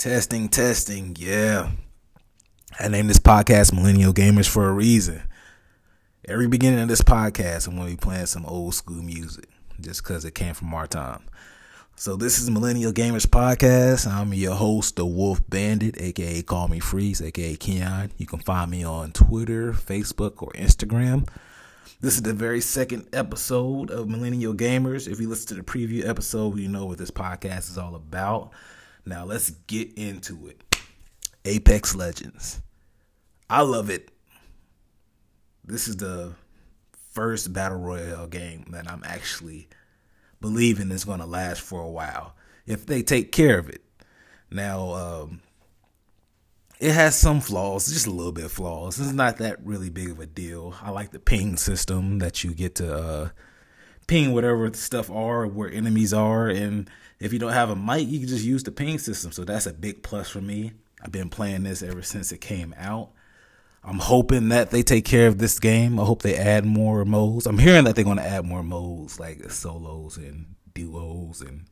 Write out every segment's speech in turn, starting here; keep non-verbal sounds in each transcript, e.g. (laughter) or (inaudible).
Testing, testing, yeah. I named this podcast Millennial Gamers for a reason. Every beginning of this podcast, I'm going to be playing some old school music just because it came from our time. So, this is Millennial Gamers Podcast. I'm your host, the Wolf Bandit, aka Call Me Freeze, aka Keon. You can find me on Twitter, Facebook, or Instagram. This is the very second episode of Millennial Gamers. If you listen to the preview episode, you know what this podcast is all about. Now let's get into it. Apex Legends. I love it. This is the first battle royale game that I'm actually believing is going to last for a while if they take care of it. Now, um, it has some flaws, just a little bit of flaws. It's not that really big of a deal. I like the ping system that you get to uh, ping whatever stuff are where enemies are, and if you don't have a mic, you can just use the ping system. So that's a big plus for me. I've been playing this ever since it came out. I'm hoping that they take care of this game. I hope they add more modes. I'm hearing that they're going to add more modes like solos and duos and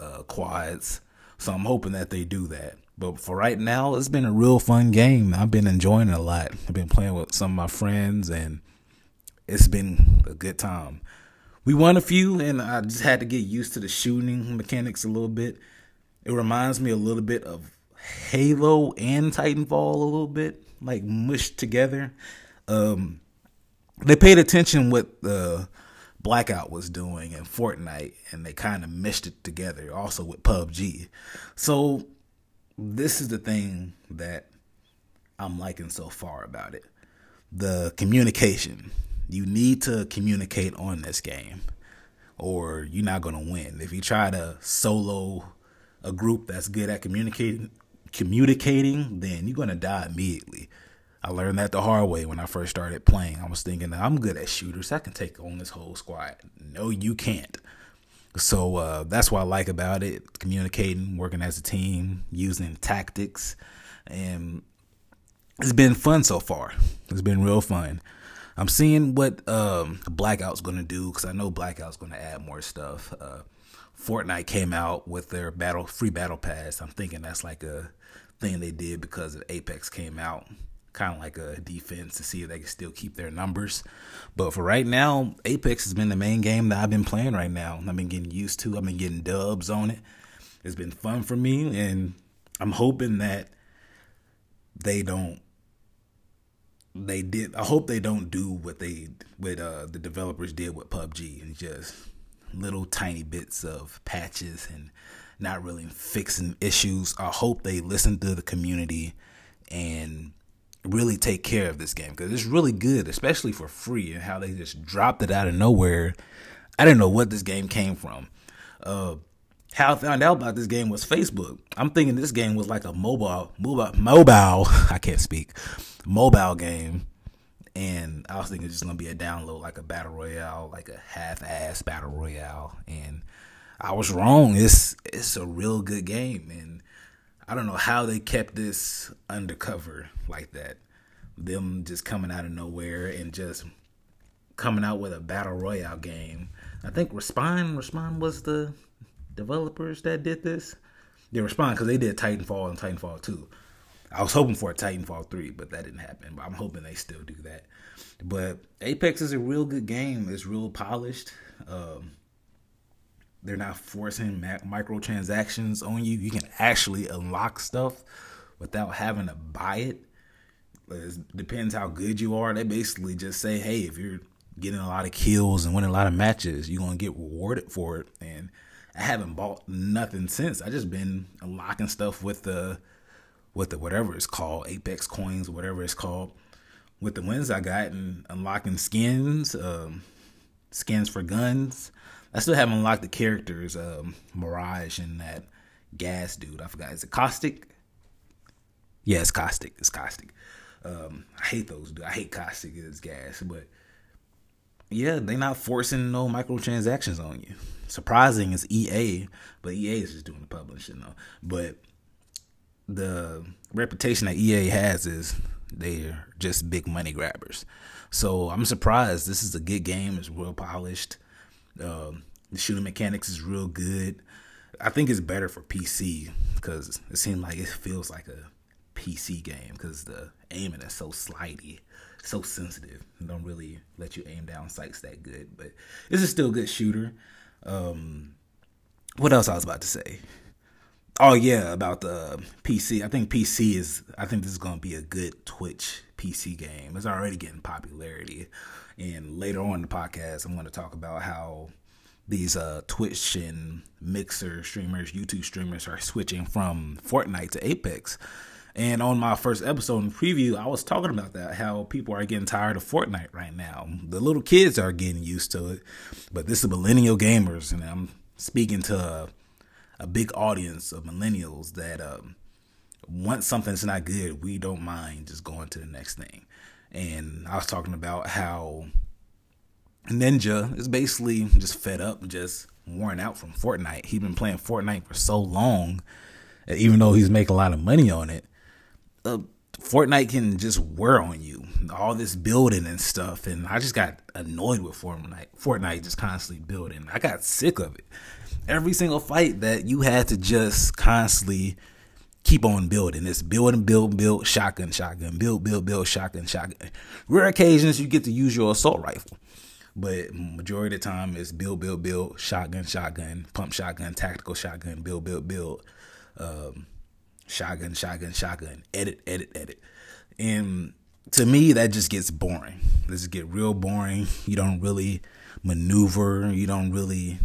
uh, quads. So I'm hoping that they do that. But for right now, it's been a real fun game. I've been enjoying it a lot. I've been playing with some of my friends, and it's been a good time. We won a few, and I just had to get used to the shooting mechanics a little bit. It reminds me a little bit of Halo and Titanfall a little bit, like mushed together. Um, they paid attention what the Blackout was doing in Fortnite, and they kind of meshed it together. Also with PUBG, so this is the thing that I'm liking so far about it. The communication. You need to communicate on this game or you're not going to win. If you try to solo a group that's good at communicating communicating, then you're going to die immediately. I learned that the hard way when I first started playing. I was thinking I'm good at shooters. I can take on this whole squad. No, you can't. So uh, that's what I like about it communicating, working as a team, using tactics. And it's been fun so far. It's been real fun. I'm seeing what um, Blackout's going to do because I know Blackout's going to add more stuff. Uh, Fortnite came out with their battle free battle pass. I'm thinking that's like a thing they did because Apex came out kind of like a defense to see if they can still keep their numbers. But for right now, Apex has been the main game that I've been playing right now. I've been getting used to. I've been getting dubs on it. It's been fun for me, and I'm hoping that they don't. They did. I hope they don't do what they what uh, the developers did with PUBG and just little tiny bits of patches and not really fixing issues. I hope they listen to the community and really take care of this game because it's really good, especially for free, and how they just dropped it out of nowhere. I didn't know what this game came from. Uh, how I found out about this game was Facebook. I'm thinking this game was like a mobile, mobile, mobile. (laughs) I can't speak, mobile game, and I was thinking it's just gonna be a download, like a battle royale, like a half-ass battle royale, and I was wrong. It's it's a real good game, and I don't know how they kept this undercover like that. Them just coming out of nowhere and just coming out with a battle royale game. I think Respawn, Respawn was the developers that did this. They Respawn because they did Titanfall and Titanfall 2. I was hoping for a Titanfall 3, but that didn't happen. But I'm hoping they still do that. But Apex is a real good game. It's real polished. Um, they're not forcing microtransactions on you. You can actually unlock stuff without having to buy it. It depends how good you are. They basically just say, hey, if you're getting a lot of kills and winning a lot of matches, you're gonna get rewarded for it. And I haven't bought nothing since. I just been unlocking stuff with the with the whatever it's called, Apex coins, whatever it's called, with the wins I got and unlocking skins, um, skins for guns, I still haven't unlocked the characters, um, Mirage and that gas dude. I forgot. Is it Caustic? Yeah, it's Caustic. It's Caustic. Um, I hate those. Dude. I hate Caustic as gas, but yeah, they're not forcing no microtransactions on you. Surprising is EA, but EA is just doing the publishing though. But the reputation that EA has is they're just big money grabbers. So I'm surprised. This is a good game. It's well polished. Um, the shooting mechanics is real good. I think it's better for PC because it seems like it feels like a PC game because the aiming is so slidey, so sensitive, and don't really let you aim down sights that good. But this is still a good shooter. Um, what else I was about to say? Oh yeah, about the PC. I think PC is. I think this is going to be a good Twitch PC game. It's already getting popularity, and later on in the podcast, I'm going to talk about how these uh, Twitch and Mixer streamers, YouTube streamers, are switching from Fortnite to Apex. And on my first episode in preview, I was talking about that how people are getting tired of Fortnite right now. The little kids are getting used to it, but this is millennial gamers, and I'm speaking to. A, a big audience of millennials that um, once something's not good, we don't mind just going to the next thing. And I was talking about how Ninja is basically just fed up, just worn out from Fortnite. He's been playing Fortnite for so long, even though he's making a lot of money on it. Uh, Fortnite can just wear on you all this building and stuff, and I just got annoyed with Fortnite. Fortnite just constantly building. I got sick of it every single fight that you had to just constantly keep on building. It's build and build, build, shotgun, shotgun, build, build, build, shotgun, shotgun. Rare occasions you get to use your assault rifle. But majority of the time it's build, build, build, shotgun, shotgun, pump shotgun, tactical shotgun, build, build, build, um, shotgun, shotgun, shotgun, edit, edit, edit. And to me, that just gets boring. This just get real boring. You don't really maneuver. You don't really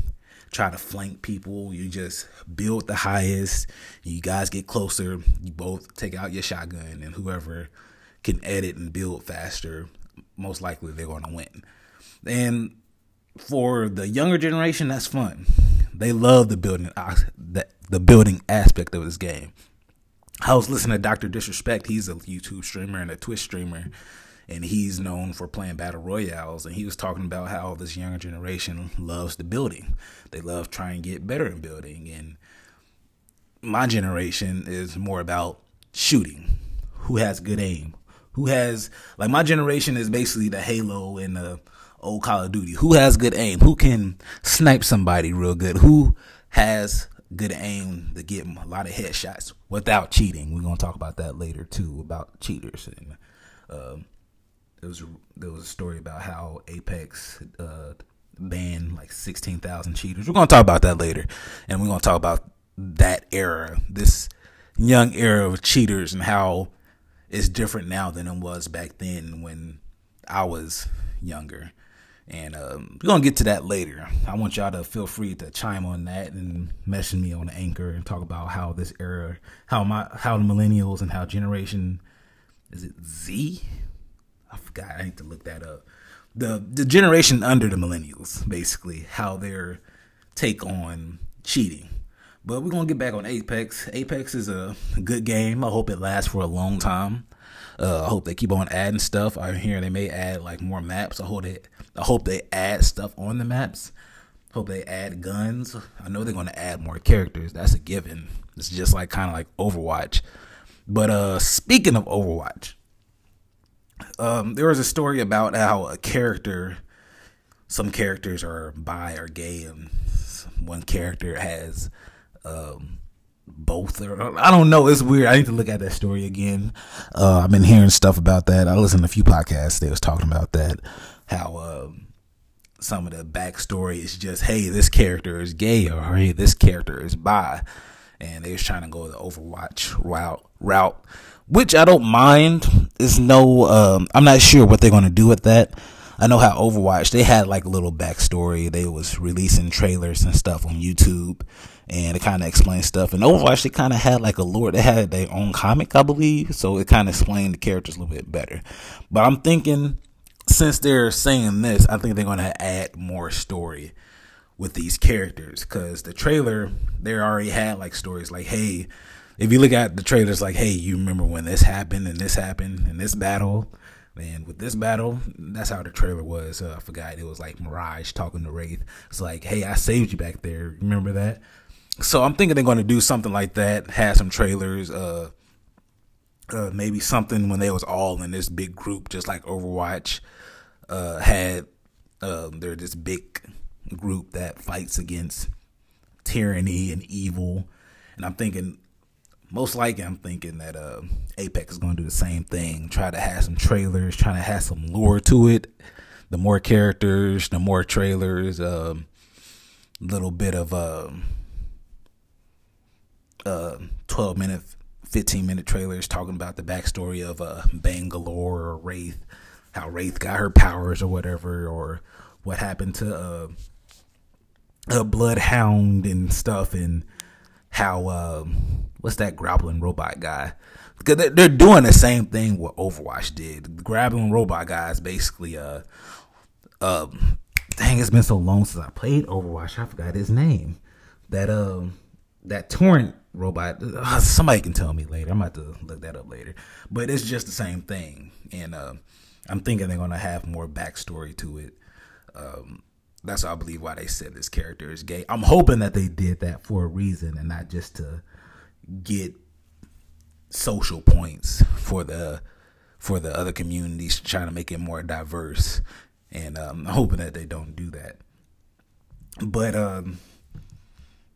try to flank people. You just build the highest. You guys get closer. You both take out your shotgun, and whoever can edit and build faster, most likely they're going to win. And for the younger generation, that's fun. They love the building the, the building aspect of this game. I was listening to Dr. Disrespect. He's a YouTube streamer and a Twitch streamer and he's known for playing battle royales and he was talking about how this younger generation loves the building. They love trying to get better in building and my generation is more about shooting. Who has good aim? Who has like my generation is basically the halo and the old call of duty. Who has good aim? Who can snipe somebody real good? Who has good aim to get a lot of headshots without cheating we're to talk about that later too about cheaters and um, there was there was a story about how Apex uh, banned like sixteen thousand cheaters. We're gonna talk about that later, and we're gonna talk about that era, this young era of cheaters, and how it's different now than it was back then when I was younger. And um, we're gonna get to that later. I want y'all to feel free to chime on that and message me on the anchor and talk about how this era, how my, how the millennials and how generation, is it Z? I forgot. I need to look that up. The the generation under the millennials, basically, how their take on cheating. But we're gonna get back on Apex. Apex is a good game. I hope it lasts for a long time. Uh, I hope they keep on adding stuff. I hear they may add like more maps. I hope they I hope they add stuff on the maps. Hope they add guns. I know they're gonna add more characters. That's a given. It's just like kind of like Overwatch. But uh speaking of Overwatch, um, there was a story about how a character, some characters are bi or gay, and one character has um, both. Or I don't know. It's weird. I need to look at that story again. Uh, I've been hearing stuff about that. I listened to a few podcasts. They was talking about that. How um, some of the backstory is just, hey, this character is gay, or hey, this character is bi, and they was trying to go the Overwatch route route which I don't mind. Is no, um, I'm not sure what they're gonna do with that. I know how Overwatch they had like a little backstory. They was releasing trailers and stuff on YouTube, and it kind of explained stuff. And Overwatch they kind of had like a lore. They had their own comic, I believe, so it kind of explained the characters a little bit better. But I'm thinking since they're saying this, I think they're gonna add more story with these characters because the trailer they already had like stories like, hey if you look at the trailers, like, hey, you remember when this happened and this happened and this battle, and with this battle, that's how the trailer was. Uh, I forgot it was like Mirage talking to Wraith. It's like, hey, I saved you back there. Remember that? So I'm thinking they're going to do something like that. Have some trailers. Uh, uh, maybe something when they was all in this big group, just like Overwatch uh, had. Uh, they're this big group that fights against tyranny and evil. And I'm thinking, most likely, I'm thinking that uh, Apex is going to do the same thing. Try to have some trailers, trying to have some lore to it. The more characters, the more trailers, a um, little bit of a uh, uh, 12 minute, 15 minute trailers talking about the backstory of uh, Bangalore or Wraith, how Wraith got her powers or whatever, or what happened to uh, a Bloodhound and stuff, and how um, what's that Goblin robot guy? Because they're doing the same thing what Overwatch did. The Goblin robot guy is basically uh um dang, it's been so long since I played Overwatch. I forgot his name. That um that torrent robot. Uh, somebody can tell me later. I'm about to look that up later. But it's just the same thing, and uh, I'm thinking they're gonna have more backstory to it. Um, that's I believe why they said this character is gay. I'm hoping that they did that for a reason and not just to get social points for the for the other communities, trying to make it more diverse. And um, I'm hoping that they don't do that. But um,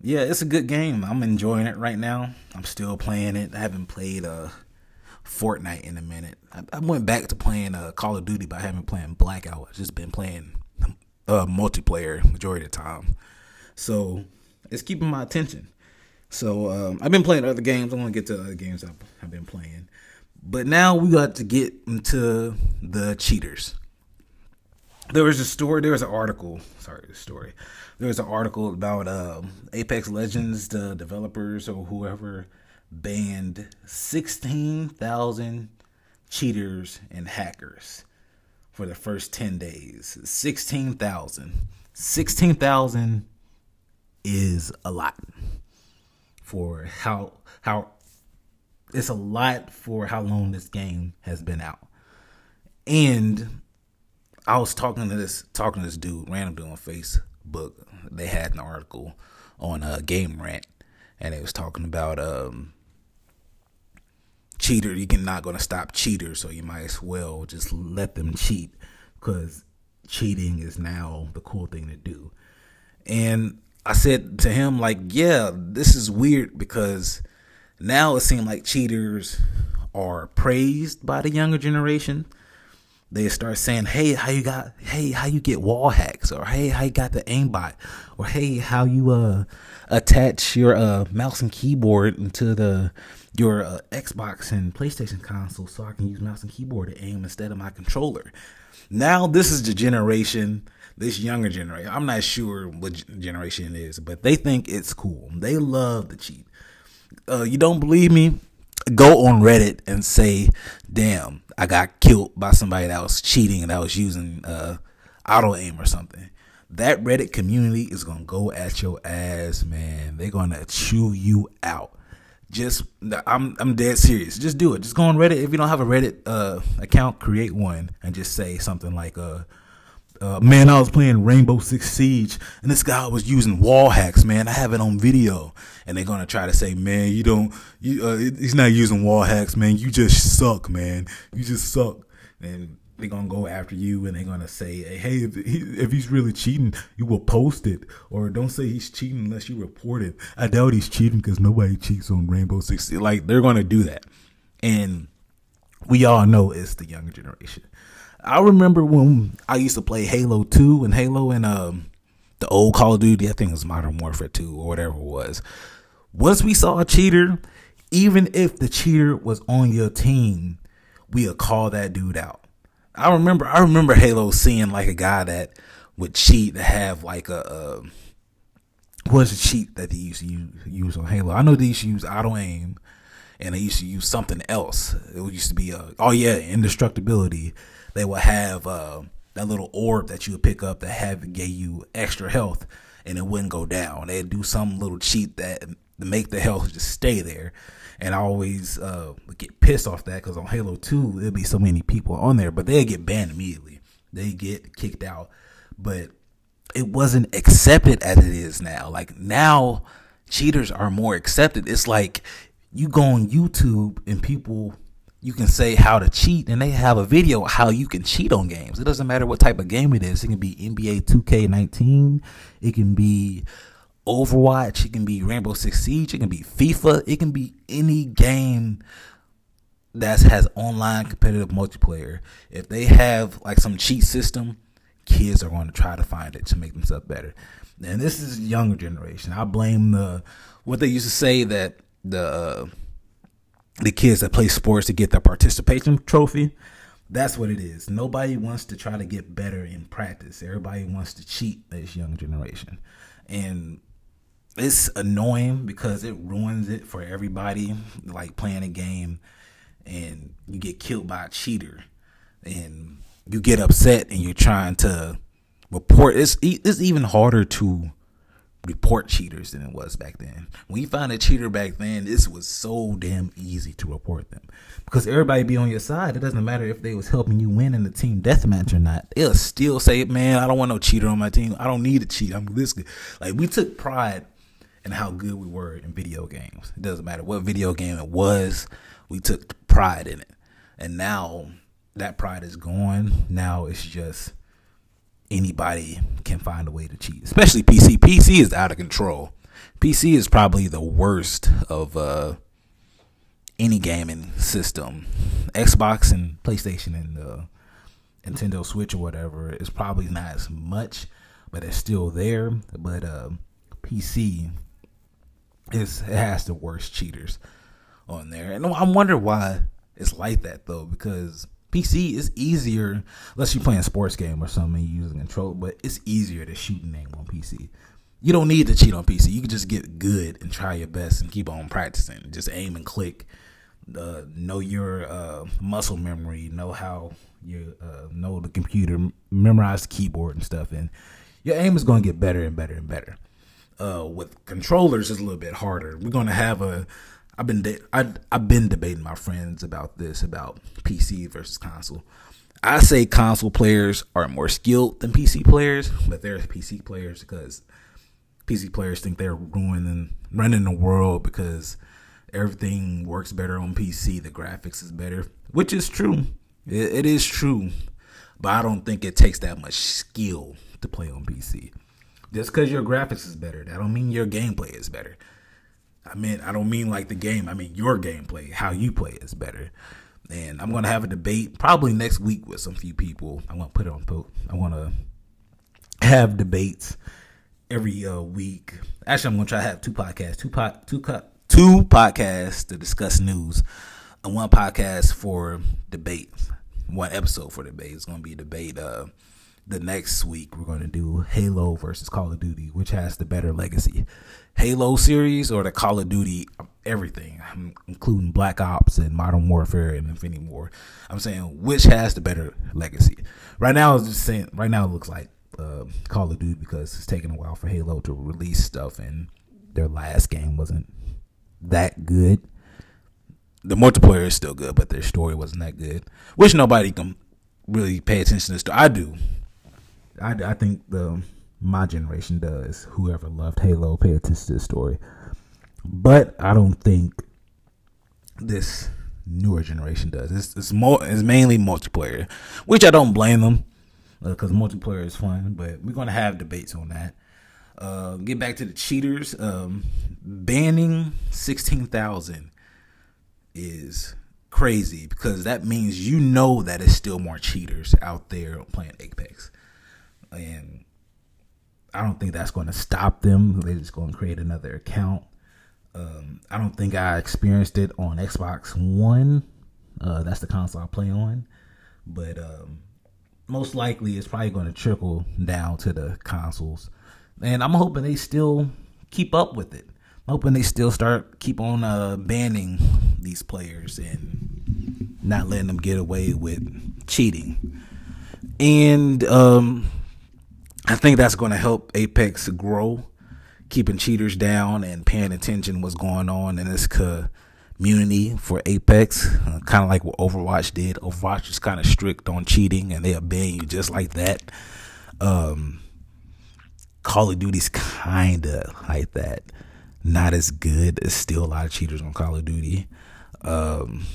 yeah, it's a good game. I'm enjoying it right now. I'm still playing it. I haven't played uh Fortnite in a minute. I, I went back to playing uh, Call of Duty, but I haven't playing Blackout. I've just been playing uh, multiplayer majority of the time. So it's keeping my attention. So um, I've been playing other games. I want to get to other games I've, I've been playing. But now we got to get into the cheaters. There was a story. There was an article. Sorry, story. There was an article about um, Apex Legends, the developers or whoever banned sixteen thousand cheaters and hackers for the first 10 days. 16,000. 16,000 is a lot for how how it's a lot for how long this game has been out. And I was talking to this talking to this dude, random dude on Facebook. They had an article on uh, Game Rant, and it was talking about um, cheater. You're not going to stop cheaters, so you might as well just let them cheat because cheating is now the cool thing to do. And I said to him, like, yeah, this is weird because now it seems like cheaters are praised by the younger generation. They start saying, "Hey, how you got? Hey, how you get wall hacks? Or hey, how you got the aimbot? Or hey, how you uh attach your uh mouse and keyboard into the your uh, Xbox and PlayStation console so I can use mouse and keyboard to aim instead of my controller. Now this is the generation, this younger generation. I'm not sure what generation it is, but they think it's cool. They love the cheat. Uh, you don't believe me? Go on Reddit and say, "Damn, I got killed by somebody that was cheating and that was using uh, auto aim or something." That Reddit community is gonna go at your ass, man. They're gonna chew you out just I'm I'm dead serious. Just do it. Just go on Reddit. If you don't have a Reddit uh, account, create one and just say something like uh, uh, man, I was playing Rainbow Six Siege and this guy was using wall hacks, man. I have it on video. And they're gonna try to say, man, you don't you uh, he's not using wall hacks, man. You just suck, man. You just suck. And they're gonna go after you and they're gonna say, "Hey, if, he, if he's really cheating, you will post it, or don't say he's cheating unless you report it." I doubt he's cheating because nobody cheats on Rainbow Six. Like they're gonna do that, and we all know it's the younger generation. I remember when I used to play Halo Two and Halo and um, the old Call of Duty. I think it was Modern Warfare Two or whatever it was. Once we saw a cheater, even if the cheater was on your team, we'd call that dude out I remember I remember Halo seeing like a guy that would cheat to have like a, a what's a cheat that they used to use, use on Halo. I know they used to use auto aim and they used to use something else. It used to be a oh yeah, indestructibility. They would have uh, that little orb that you would pick up that have gave you extra health and it wouldn't go down. They'd do some little cheat that make the health just stay there and I always uh, get pissed off that because on Halo Two there'll be so many people on there, but they'd get banned immediately. They get kicked out, but it wasn't accepted as it is now. Like now, cheaters are more accepted. It's like you go on YouTube and people you can say how to cheat and they have a video how you can cheat on games. It doesn't matter what type of game it is. It can be NBA 2K19. It can be Overwatch, it can be Rainbow Six Siege, it can be FIFA, it can be any game that has online competitive multiplayer. If they have like some cheat system, kids are going to try to find it to make themselves better. And this is younger generation. I blame the what they used to say that the uh, the kids that play sports to get their participation trophy. That's what it is. Nobody wants to try to get better in practice. Everybody wants to cheat this young generation. And it's annoying because it ruins it for everybody. Like playing a game and you get killed by a cheater and you get upset and you're trying to report. It's it's even harder to report cheaters than it was back then. When you find a cheater back then, this was so damn easy to report them because everybody be on your side. It doesn't matter if they was helping you win in the team deathmatch or not. They'll still say, "Man, I don't want no cheater on my team. I don't need a cheat. I'm this good." Like we took pride in how good we were in video games. It doesn't matter what video game it was. We took pride in it, and now that pride is gone. Now it's just anybody can find a way to cheat, especially PC. PC is out of control. PC is probably the worst of uh, any gaming system. Xbox and PlayStation and uh, Nintendo Switch or whatever is probably not as much, but it's still there. But uh, PC is it has the worst cheaters on there, and I wonder why it's like that though, because PC is easier, unless you're playing a sports game or something and you using control, but it's easier to shoot and aim on PC. You don't need to cheat on PC. You can just get good and try your best and keep on practicing. Just aim and click. Uh, know your uh, muscle memory. Know how you uh, know the computer. Memorize the keyboard and stuff. And your aim is going to get better and better and better. Uh, with controllers, it's a little bit harder. We're going to have a I've been de- I, I've been debating my friends about this about PC versus console. I say console players are more skilled than PC players, but they're PC players because PC players think they're ruining running the world because everything works better on PC. The graphics is better, which is true. it, it is true, but I don't think it takes that much skill to play on PC. Just because your graphics is better, that don't mean your gameplay is better. I mean, I don't mean like the game. I mean your gameplay, how you play is better. And I'm gonna have a debate probably next week with some few people. I'm gonna put it on post. I want to have debates every uh, week. Actually, I'm gonna try to have two podcasts, two po- two co- two podcasts to discuss news, and one podcast for debate. One episode for debate. It's gonna be a debate. Uh, the next week we're gonna do Halo versus Call of Duty, which has the better legacy. Halo series or the Call of Duty everything, including Black Ops and Modern Warfare and Infinity War. I'm saying which has the better legacy. Right now, it's just saying. Right now, it looks like uh, Call of Duty because it's taking a while for Halo to release stuff, and their last game wasn't that good. The multiplayer is still good, but their story wasn't that good. Which nobody can really pay attention to. I do. I, I think the my generation does. Whoever loved Halo, pay attention to the story. But I don't think this newer generation does. It's, it's more. It's mainly multiplayer, which I don't blame them because uh, multiplayer is fun. But we're gonna have debates on that. Uh, get back to the cheaters. Um, banning sixteen thousand is crazy because that means you know that it's still more cheaters out there playing Apex, and I don't think that's going to stop them. They're just going to create another account. Um, I don't think I experienced it on Xbox One. Uh, that's the console I play on. But um, most likely it's probably going to trickle down to the consoles. And I'm hoping they still keep up with it. I'm hoping they still start keep on uh, banning these players and not letting them get away with cheating. And um, I think that's going to help Apex grow, keeping cheaters down and paying attention what's going on in this community for Apex. Uh, kind of like what Overwatch did. Overwatch is kind of strict on cheating, and they ban you just like that. Um, Call of Duty's kind of like that. Not as good. There's still a lot of cheaters on Call of Duty. Um,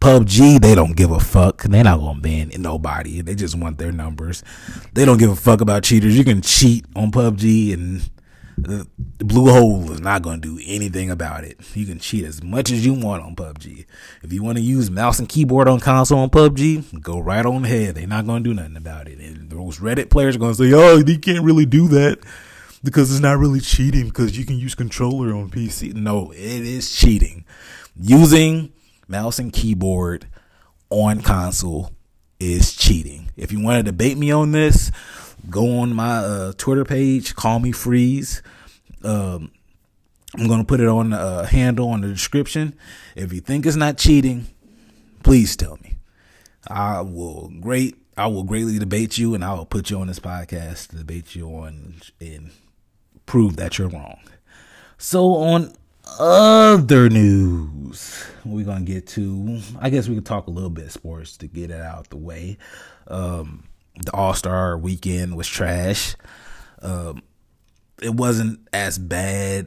PUBG, they don't give a fuck. They're not gonna ban nobody. They just want their numbers. They don't give a fuck about cheaters. You can cheat on PUBG and The Bluehole is not to do anything about it. You can cheat as much as you want on PUBG. If you want to use mouse and keyboard on console on PUBG, go right on ahead. They're not to do nothing about it. And those Reddit players are to say, "Oh, you can't really do that." because it's not really cheating because you can use controller on PC. No, it is cheating. Using mouse and keyboard on console is cheating. If you want to debate me on this, go on my uh, Twitter page, call me Freeze. Um, I'm going to put it on the uh, handle on the description. If you think it's not cheating, please tell me. I will great I will greatly debate you and I will put you on this podcast to debate you on and prove that you're wrong. So on other news, we're gonna get to. I guess we could talk a little bit sports to get it out the way. Um, the All Star weekend was trash. Um, it wasn't as bad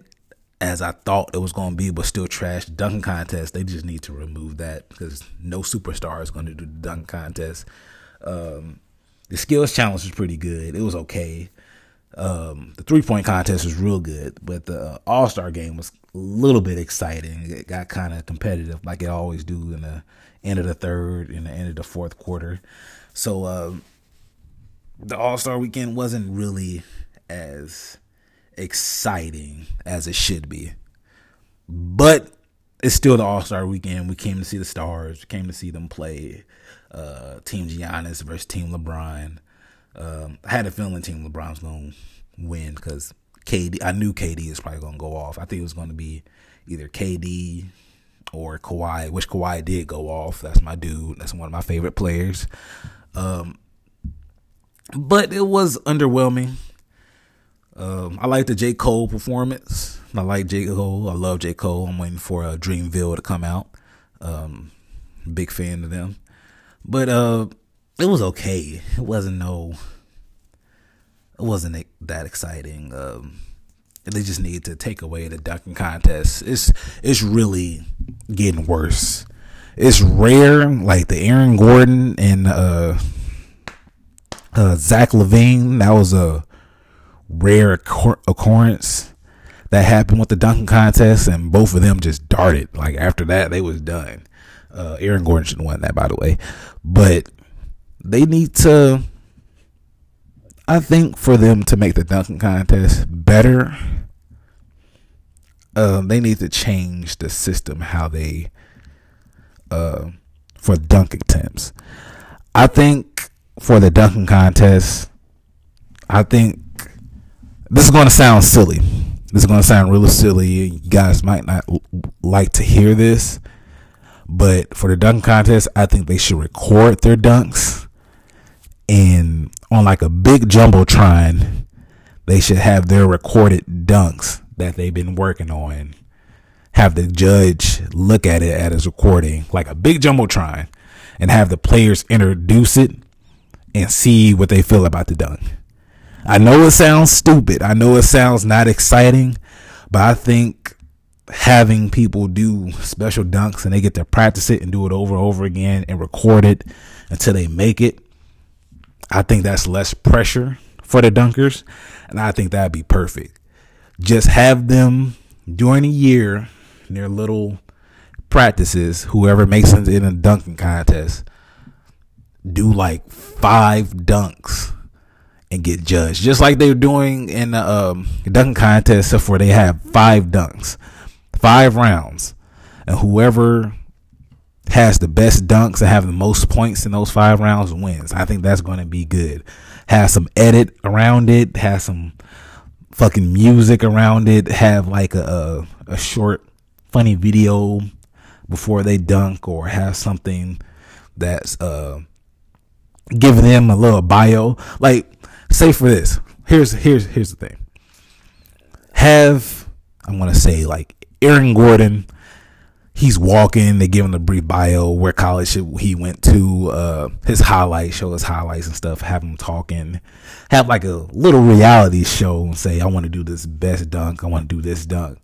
as I thought it was to be, but still trash. Dunking contest, they just need to remove that because no superstar is to do the dunk contest. Um, the skills challenge was pretty good. It was okay. Um, the three point contest was real good, but the uh, All Star game was little bit exciting. It got kind of competitive, like it always do in the end of the third and the end of the fourth quarter. So um, the All Star weekend wasn't really as exciting as it should be, but it's still the All Star weekend. We came to see the stars. We came to see them play. Uh, Team Giannis versus Team LeBron. Um, I had a feeling Team LeBron's to win because KD. I knew KD is probably going to go off. I think it was going to be either KD or Kawhi, which Kawhi did go off. That's my dude. That's one of my favorite players. Um, but it was underwhelming. Um, I like the J. Cole performance. I like J. Cole. I love J. Cole. I'm waiting for uh, Dreamville to come out. Um, big fan of them. But uh, it was okay. It wasn't no. It wasn't that exciting. Um, they just need to take away the dunking contest. It's it's really getting worse. It's rare, like the Aaron Gordon and uh, uh, Zach LaVine. That was a rare occurrence that happened with the dunking contest, and both of them just darted. Like after that, they was done. Uh, Aaron Gordon should have won that, by the way, but they need to I think for them to make the dunking contest better, uh, they need to change the system how they uh, for dunk attempts. I think for the dunking contest, I think this is going to sound silly. This is going to sound really silly. You guys might not like to hear this, but for the dunk contest, I think they should record their dunks and on like a big jumbotron, they should have their recorded dunks that they've been working on. Have the judge look at it at his recording, like a big jumbotron, and have the players introduce it and see what they feel about the dunk. I know it sounds stupid. I know it sounds not exciting, but I think having people do special dunks and they get to practice it and do it over and over again and record it until they make it I think that's less pressure for the dunkers, and I think that'd be perfect. Just have them during a year, their little practices, whoever makes it in a dunking contest, do like five dunks and get judged, just like they're doing in the um, dunking contest, except for they have five dunks, five rounds, and whoever has the best dunks and have the most points in those five rounds wins. I think that's going to be good. Has some edit around it. Has some fucking music around it. Have like a, a, a short funny video before they dunk or have something that's uh giving them a little bio. Like say for this. Here's here's here's the thing. Have I'm gonna say like Aaron Gordon he's walking. They give him a brief bio, where college he went to, uh, his highlights, show his highlights and stuff. Have him talking, have like a little reality show and say, "I want to do this best dunk. I want to do this dunk."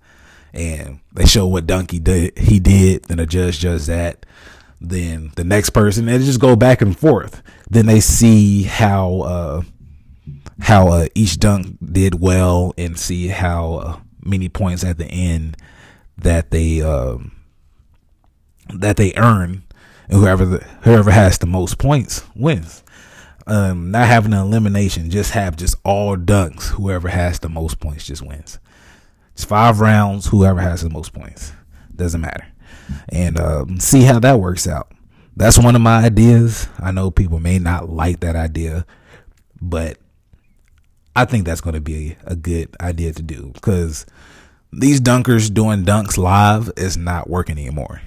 And they show what dunk he did. He did. Then the judge does that. Then the next person, they just go back and forth. Then they see how uh, how uh, each dunk did well and see how uh, many points at the end that they um, that they earn. And whoever the, whoever has the most points wins. Um, not having an elimination, just have just all dunks. Whoever has the most points just wins. It's five rounds. Whoever has the most points doesn't matter, and um, see how that works out. That's one of my ideas. I know people may not like that idea, but I think that's going to be a good idea to do because these dunkers doing dunks live is not working anymore.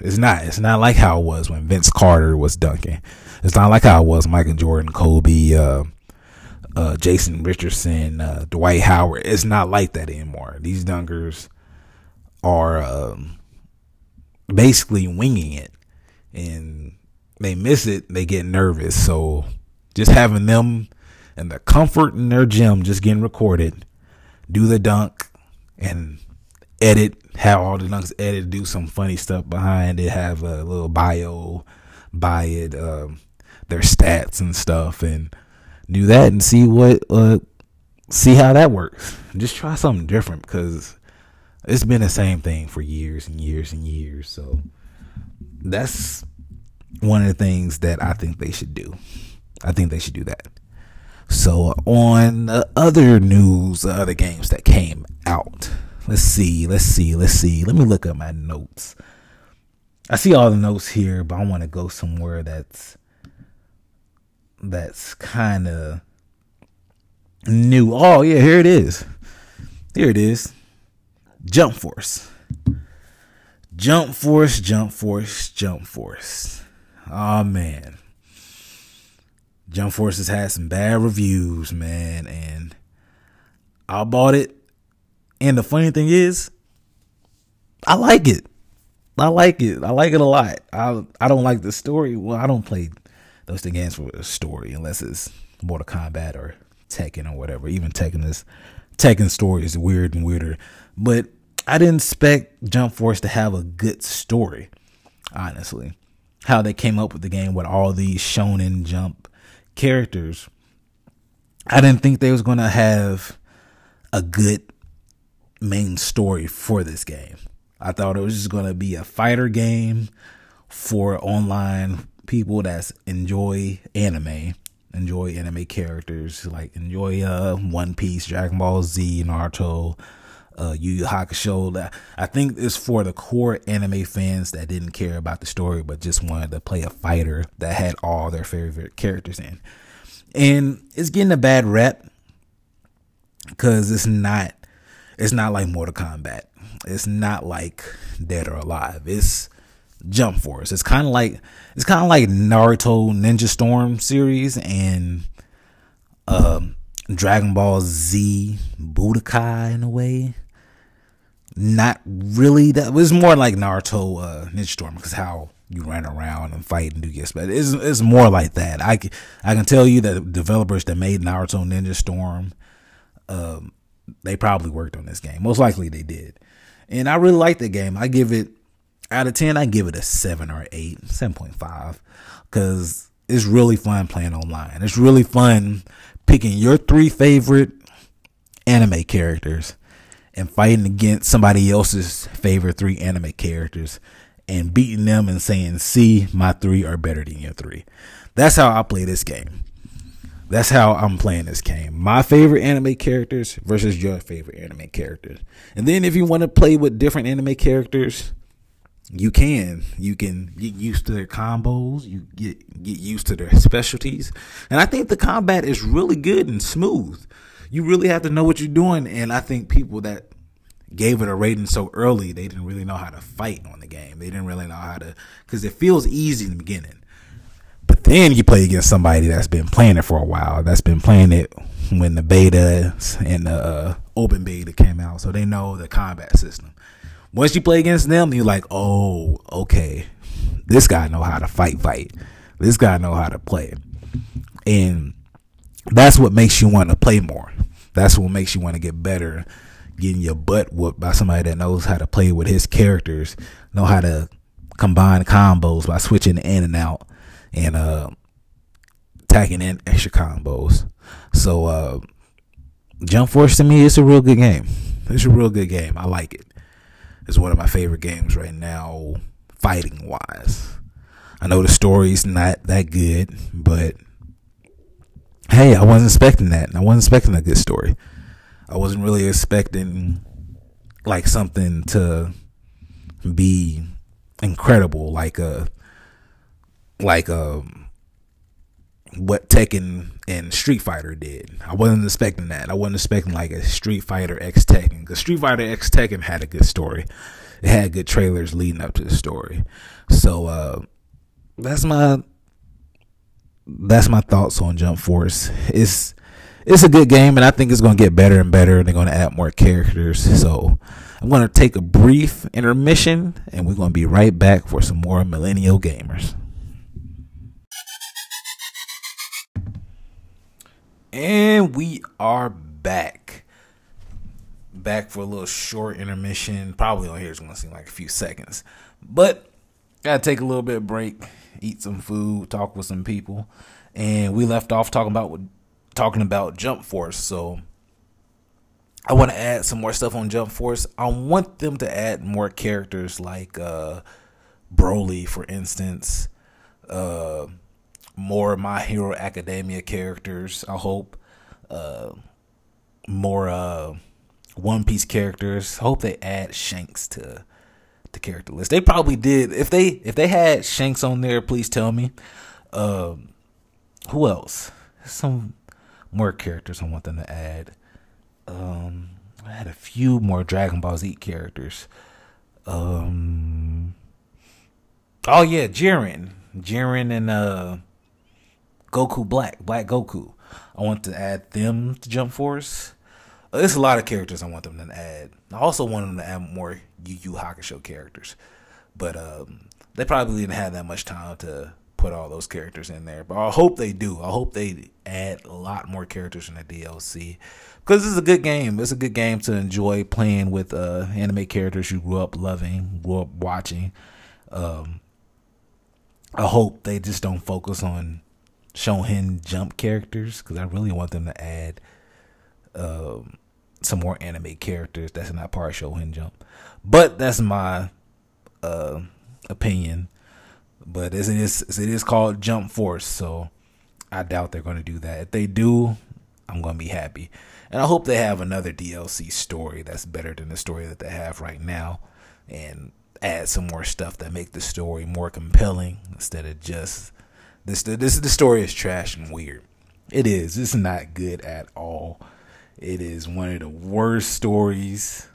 It's not. It's not like how it was when Vince Carter was dunking. It's not like how it was Michael Jordan, Kobe, uh, uh, Jason Richardson, uh, Dwight Howard. It's not like that anymore. These dunkers are um, basically winging it, and they miss it. They get nervous. So just having them and the comfort in their gym, just getting recorded, do the dunk, and edit, have all the dunks edit, do some funny stuff behind it, have a little bio by it, um, their stats and stuff, and do that and see what, uh, see how that works. Just try something different because it's been the same thing for years and years and years. So that's one of the things that I think they should do. I think they should do that. So on the other news, the other games that came out. Let's see, let's see, let's see. Let me look at my notes. I see all the notes here, but I want to go somewhere that's that's kind of new. Oh yeah, here it is. Here it is. Jump Force. Jump Force, Jump Force, Jump Force. Oh man. Jump Force has had some bad reviews, man, and I bought it. And the funny thing is, I like it. I like it. I like it a lot. I I don't like the story. Well, I don't play those games for a story unless it's Mortal Kombat or Tekken or whatever. Even Tekken is Tekken story is weird and weirder. But I didn't expect Jump Force to have a good story, honestly. How they came up with the game with all these shonen jump characters. I didn't think they was gonna have a good main story for this game. I thought it was just gonna be a fighter game for online people that enjoy anime, enjoy anime characters, like enjoy uh One Piece, Dragon Ball Z, Naruto, uh Yu Yu Hakusho. I think it's for the core anime fans that didn't care about the story but just wanted to play a fighter that had all their favorite characters in. And it's getting a bad rep because it's not it's not like Mortal Kombat. It's not like Dead or Alive. It's Jump Force. It's kind of like it's kind of like Naruto Ninja Storm series and um, Dragon Ball Z Budokai in a way. Not really. That was more like Naruto uh, Ninja Storm because how you ran around and fight and do your but it's it's more like that. I I can tell you that developers that made Naruto Ninja Storm, um, they probably worked on this game. Most likely they did. And I really like the game. I give it out of 10, I give it a 7 or 8, 7.5 cuz it's really fun playing online. It's really fun picking your three favorite anime characters and fighting against somebody else's favorite three anime characters and beating them and saying, "See, my three are better than your three. That's how I play this game. That's how I'm playing this game. My favorite anime characters versus your favorite anime characters. And then if you want to play with different anime characters, you can. You can get used to their combos. You get get used to their specialties. And I think the combat is really good and smooth. You really have to know what you're doing. And I think people that gave it a rating so early, they didn't really know how to fight on the game. They didn't really know how to because it feels easy in the beginning. Then you play against somebody that's been playing it for a while, that's been playing it when the beta and the uh, open beta came out, so they know the combat system. Once you play against them, you're like, oh, okay, this guy know how to fight, fight. This guy know how to play, and that's what makes you want to play more. That's what makes you want to get better. Getting your butt whooped by somebody that knows how to play with his characters, know how to combine combos by switching in and out and uh, packing in extra combos. So uh, Jump Force to me, it's a real good game. It's a real good game. I like it. It's one of my favorite games right now, fighting wise. I know the story's not that good, but hey, I wasn't expecting that. I wasn't expecting a good story. I wasn't really expecting like something to be incredible, like a like a what Tekken and Street Fighter did. I wasn't expecting that. I wasn't expecting like a Street Fighter X Tekken because Street Fighter X Tekken had a good story. It had good trailers leading up to the story. So uh, that's my that's my thoughts on Jump Force. It's it's a good game, and I think it's to get better and better. And they're to add more characters. So I'm to take a brief intermission, and we're to be right back for some more Millennial Gamers. And we are back. Back for a little short intermission. Probably on here is going to seem like a few seconds. But gotta take a little bit of break, eat some food, talk with some people. And we left off talking about talking about Jump Force. So I want to add some more stuff on Jump Force. I want them to add more characters like uh Broly, for instance. Uh more My Hero Academia characters. I hope uh, more uh, One Piece characters. I hope they add Shanks to the character list. They probably did. If they if they had Shanks on there, please tell me. Um, who else? Some more characters I want them to add. Um, I had a few more Dragon Ball Z characters. Um, oh yeah, Jiren, Jiren and uh Goku Black, Black Goku. I want to add them to Jump Force. Uh, there's a lot of characters I want them to add. I also want them to add more Yu Yu Hakusho characters, but um, they probably didn't have that much time to put all those characters in there. But I hope they do. I hope they add a lot more characters in the DLC because is a good game. It's a good game to enjoy playing with uh, anime characters you grew up loving, grew up watching. Um, I hope they just don't focus on Shonen Jump characters because I really want them to add um, some more anime characters that's not part of Shonen Jump. But that's my uh, opinion. But as it is, as it is called Jump Force, so I doubt they're going to do that. If they do, I'm going to be happy. And I hope they have another DLC story that's better than the story that they have right now, and add some more stuff that make the story more compelling instead of just this the this the story is trash and weird. It is. It's not good at all. It is one of the worst stories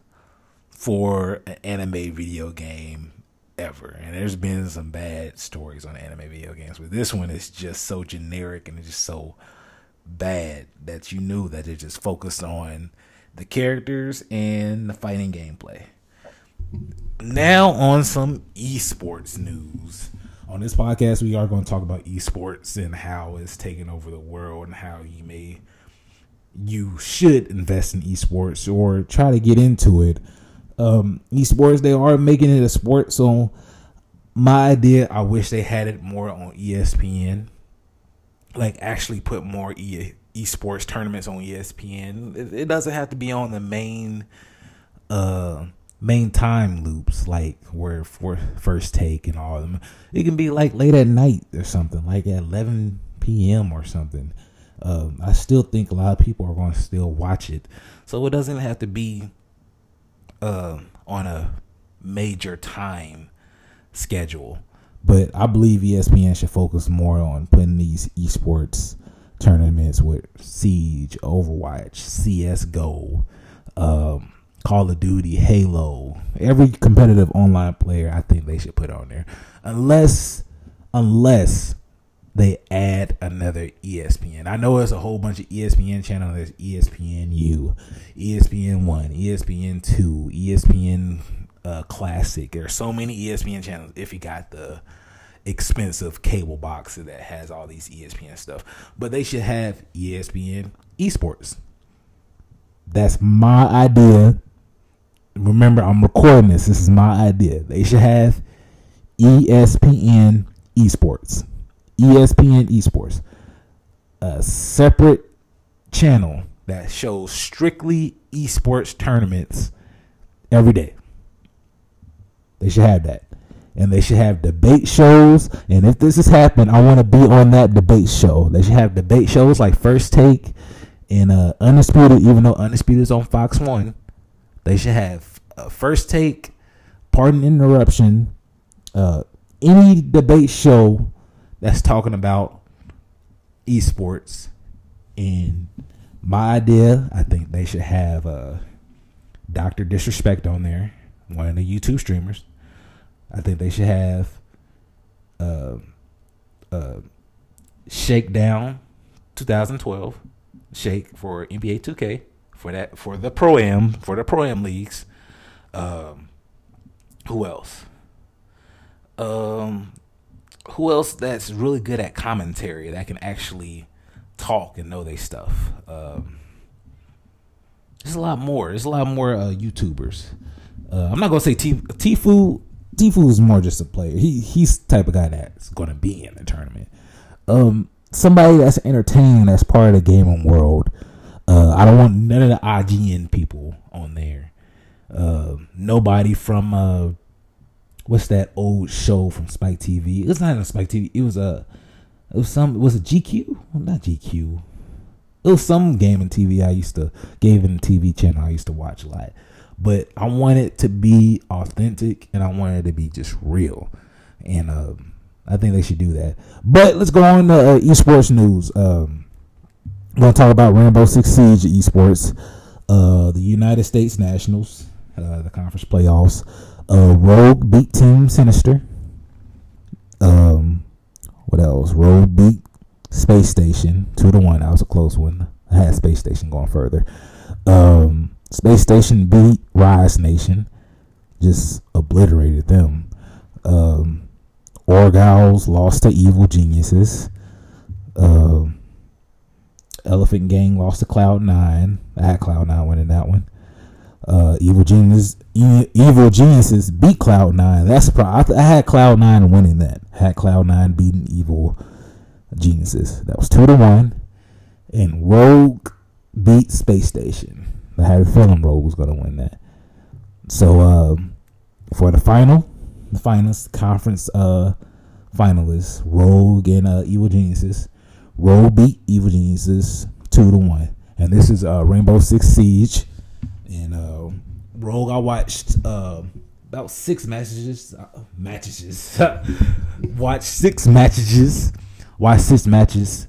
for an anime video game ever. And there's been some bad stories on anime video games, but this one is just so generic and it's just so bad that you knew that it just focused on the characters and the fighting gameplay. Now on some esports news on this podcast, we are going to talk about esports and how it's taking over the world and how you may, you should invest in esports or try to get into it. Um, esports, they are making it a sport. So, my idea, I wish they had it more on ESPN. Like, actually put more e- esports tournaments on ESPN. It, it doesn't have to be on the main, uh, main time loops like where for first take and all of them. It can be like late at night or something, like at 11 p.m. or something. Um, I still think a lot of people are going to still watch it, so it doesn't have to be uh, on a major time schedule. But I believe ESPN should focus more on putting these esports tournaments with Siege, Overwatch, CS:GO, um, Call of Duty, Halo, every competitive online player, I think they should put on there. Unless unless they add another ESPN. I know there's a whole bunch of ESPN channels. There's ESPNU, ESPN One, ESPN Two, ESPN uh, Classic. There's so many ESPN channels. If you got the expensive cable box that has all these ESPN stuff, but they should have ESPN Esports. That's my idea remember I'm recording this. This is my idea. They should have ESPN Esports. ESPN Esports. a separate channel that shows strictly esports tournaments every day. They should have that. And they should have debate shows. And if this has happened, I want to be on that debate show. They should have debate shows like First Take and uh, Undisputed, even though Undisputed is on Fox 1. They should have uh, First Take, Pardon Interruption, uh, any debate show that's talking about esports. And my idea, I think they should have uh, Dr. Disrespect on there, one of the YouTube streamers. I think they should have uh, uh, Shakedown 2012, Shake for NBA 2K for that for the pro am for the pro am leagues. Um, who else? Um, who else that's really good at commentary that can actually talk and know their stuff? Um, there's a lot more. There's a lot more uh, YouTubers. Uh, I'm not gonna say Tfue. Tfue is more just a player. He he's the type of guy that's gonna be in the tournament. Um, somebody that's entertaining that's part of the gaming world. Uh, I don't want none of the IGN people on there. Uh, nobody from uh, what's that old show from Spike TV? It's not a Spike TV. It was a it was some was it GQ? Well, not GQ. It was some gaming TV I used to gaming TV channel I used to watch a lot. But I want it to be authentic and I want it to be just real. And um, I think they should do that. But let's go on to uh, esports news. Um, gonna talk about Rainbow Six Siege esports, uh, the United States Nationals, uh, the conference playoffs. Uh, Rogue beat Team Sinister. Um, what else? Rogue beat Space Station two to one. That was a close one. I had Space Station going further. Um, Space Station beat Rise Nation, just obliterated them. Um, Orgless lost to Evil Geniuses. Um, Elephant Gang lost to Cloud Nine. I had Cloud Nine winning that one. Uh, Evil Genius, e- Evil Geniuses beat Cloud Nine. That's a problem. I, th- I had Cloud Nine winning that. I had Cloud Nine beating Evil Geniuses. That was two to one. And Rogue beat Space Station. I had a feeling Rogue was gonna win that. So um, for the final, the finals conference uh, finalists, Rogue and uh, Evil Geniuses. Rogue beat Evil Geniuses two to one. And this is uh, Rainbow Six Siege and uh, Rogue, I watched uh, about six matches. Uh, matches. (laughs) watched six matches. Watched six matches.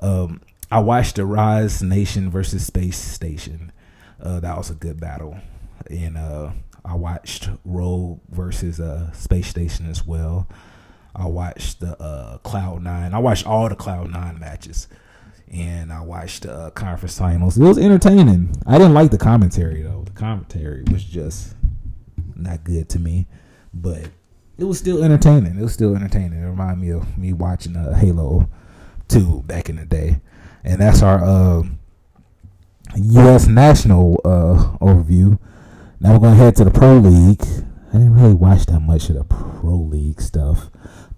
Um, I watched the Rise Nation versus Space Station. Uh, that was a good battle, and uh, I watched Rogue versus uh, Space Station as well. I watched the uh, Cloud Nine. I watched all the Cloud Nine matches and I watched the uh, conference finals. It was entertaining. I didn't like the commentary though. The commentary was just not good to me, but it was still entertaining. It was still entertaining. It reminded me of me watching uh, Halo 2 back in the day, and that's our uh, U.S. national overview. Now we're gonna head to the Pro League. I didn't really watch that much of the Pro League stuff,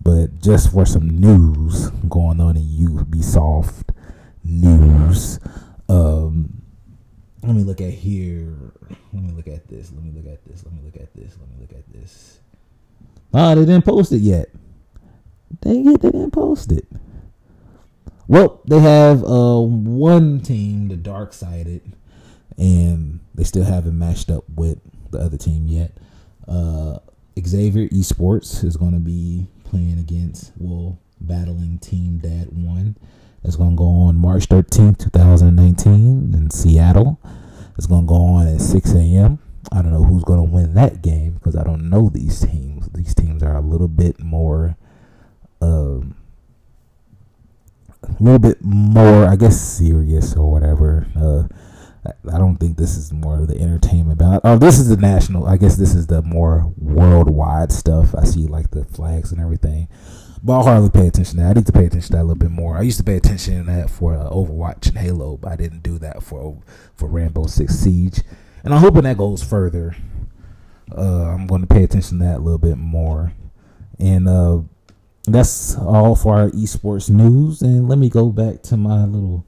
but just for some news going on in Ubisoft news. Um, let me look at here. Let me look at this. Let me look at this. Let me look at this. Let me look at this. Ah, they didn't post it yet. Dang it, they didn't post it. Well, they have uh one team, the dark sided, and they still haven't matched up with the other team yet. Uh Xavier Esports is gonna be playing against well, battling Team Dad One. It's going to go on March 13th, 2019 in Seattle. It's going to go on at 6 a.m. I don't know who's going to win that game because I don't know these teams. These teams are a little bit more, um, a little bit more, I guess, serious or whatever. Uh, I don't think this is more of the entertainment about. Oh, this is the national. I guess this is the more worldwide stuff. I see like the flags and everything. But I hardly pay attention to that. I need to pay attention to that a little bit more. I used to pay attention to that for uh, Overwatch and Halo, but I didn't do that for for Rainbow Six Siege. And I'm hoping that goes further. Uh, I'm going to pay attention to that a little bit more. And uh, that's all for our esports news. And let me go back to my little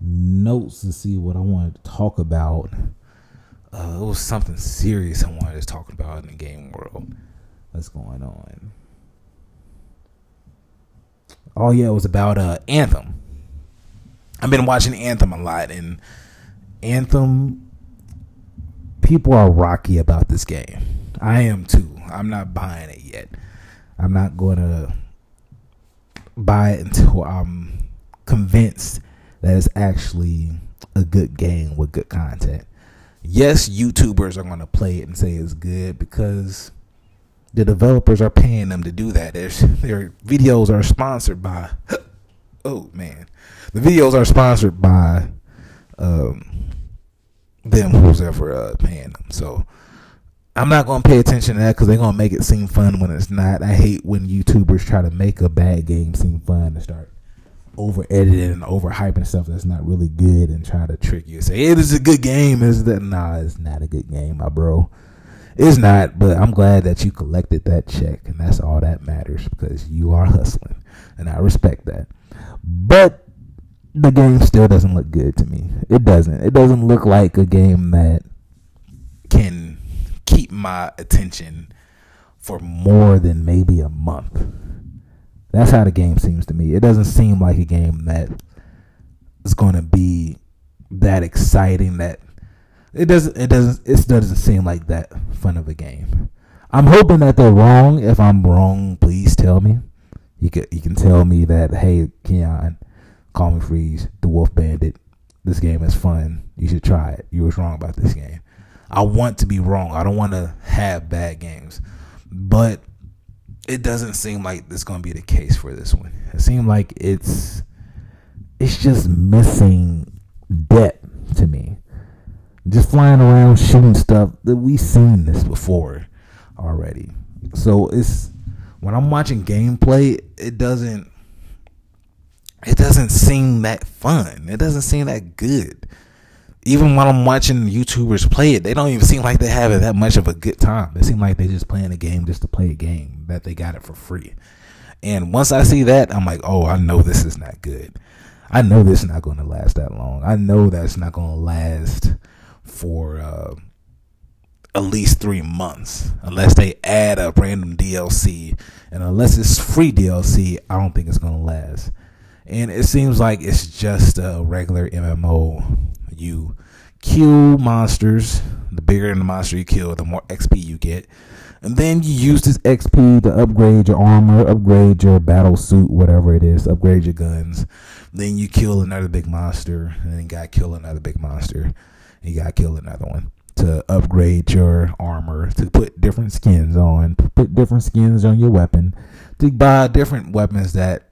notes to see what I wanted to talk about. Uh, it was something serious I wanted to talk about in the game world. What's going on? Oh yeah, it was about uh, Anthem. I've been watching Anthem a lot, and Anthem people are rocky about this game. I am too. I'm not buying it yet. I'm not going to buy it until I'm convinced that it's actually a good game with good content. Yes, YouTubers are going to play it and say it's good because the developers are paying them to do that. Their, (laughs) their videos are sponsored by. (gasps) Oh man, the videos are sponsored by um, them who's ever uh, paying them. So I'm not gonna pay attention to that because they're gonna make it seem fun when it's not. I hate when YouTubers try to make a bad game seem fun and start over editing and over hyping stuff that's not really good and try to trick you. Say, it is a good game. Is that nah? It's not a good game, my bro. It's not, but I'm glad that you collected that check, and that's all that matters because you are hustling, and I respect that. But the game still doesn't look good to me. It doesn't. It doesn't look like a game that can keep my attention for more than maybe a month. That's how the game seems to me. It doesn't seem like a game that is going to be that exciting that it doesn't it doesn't it doesn't seem like that fun of a game. I'm hoping that they're wrong. If I'm wrong, please tell me. You can you can tell me that hey Keon, Call Me Freeze, The Wolf Bandit, this game is fun. You should try it. You was wrong about this game. I want to be wrong. I don't want to have bad games. But it doesn't seem like it's going to be the case for this one. It seems like it's it's just missing depth to me. Just flying around shooting stuff that we've seen this before already. So it's when I'm watching gameplay, it doesn't it doesn't seem that fun. It doesn't seem that good. Even when I'm watching YouTubers play it, they don't even seem like they have it that much of a good time. They seem like they're just playing a game just to play a game that they got it for free. And once I see that, I'm like, oh, I know this is not good. I know this is not going to last that long. I know that's not going to last for uh, at least three months, unless they add a random DLC. And unless it's free DLC, I don't think it's going to last and it seems like it's just a regular MMO. You kill monsters. The bigger the monster you kill, the more XP you get. And then you use this XP to upgrade your armor, upgrade your battle suit, whatever it is, upgrade your guns. Then you kill another big monster, and then you got kill another big monster. And you gotta kill another one to upgrade your armor, to put different skins on, put different skins on your weapon, to buy different weapons that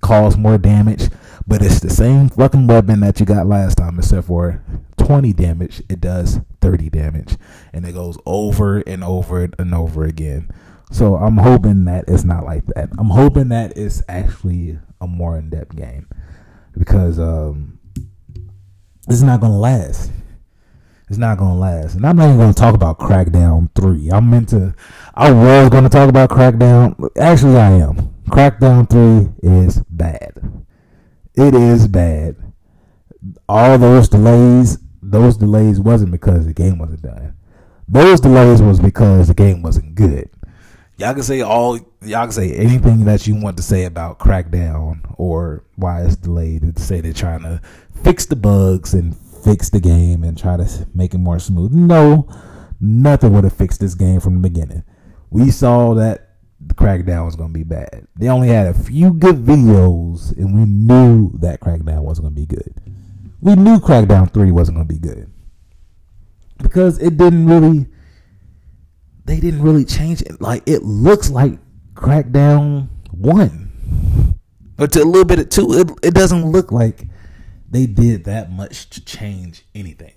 cause more damage, but it's the same fucking weapon that you got last time, except for 20 damage, it does 30 damage. And it goes over and over and over again. So I'm hoping that it's not like that. I'm hoping that it's actually a more in depth game. Because um it's not gonna last. It's not gonna last. And I'm not even gonna talk about Crackdown 3. I'm meant to I was gonna talk about Crackdown. Actually I am. Crackdown 3 is bad. It is bad. All those delays, those delays wasn't because the game wasn't done. Those delays was because the game wasn't good. Y'all can say all y'all can say anything that you want to say about Crackdown or why it's delayed to say they're trying to fix the bugs and fix the game and try to make it more smooth. No, nothing would have fixed this game from the beginning. We saw that the crackdown was going to be bad. They only had a few good videos, and we knew that crackdown wasn't going to be good. We knew Crackdown 3 wasn't going to be good because it didn't really, they didn't really change it. Like, it looks like Crackdown 1, but to a little bit of 2, it, it doesn't look like they did that much to change anything.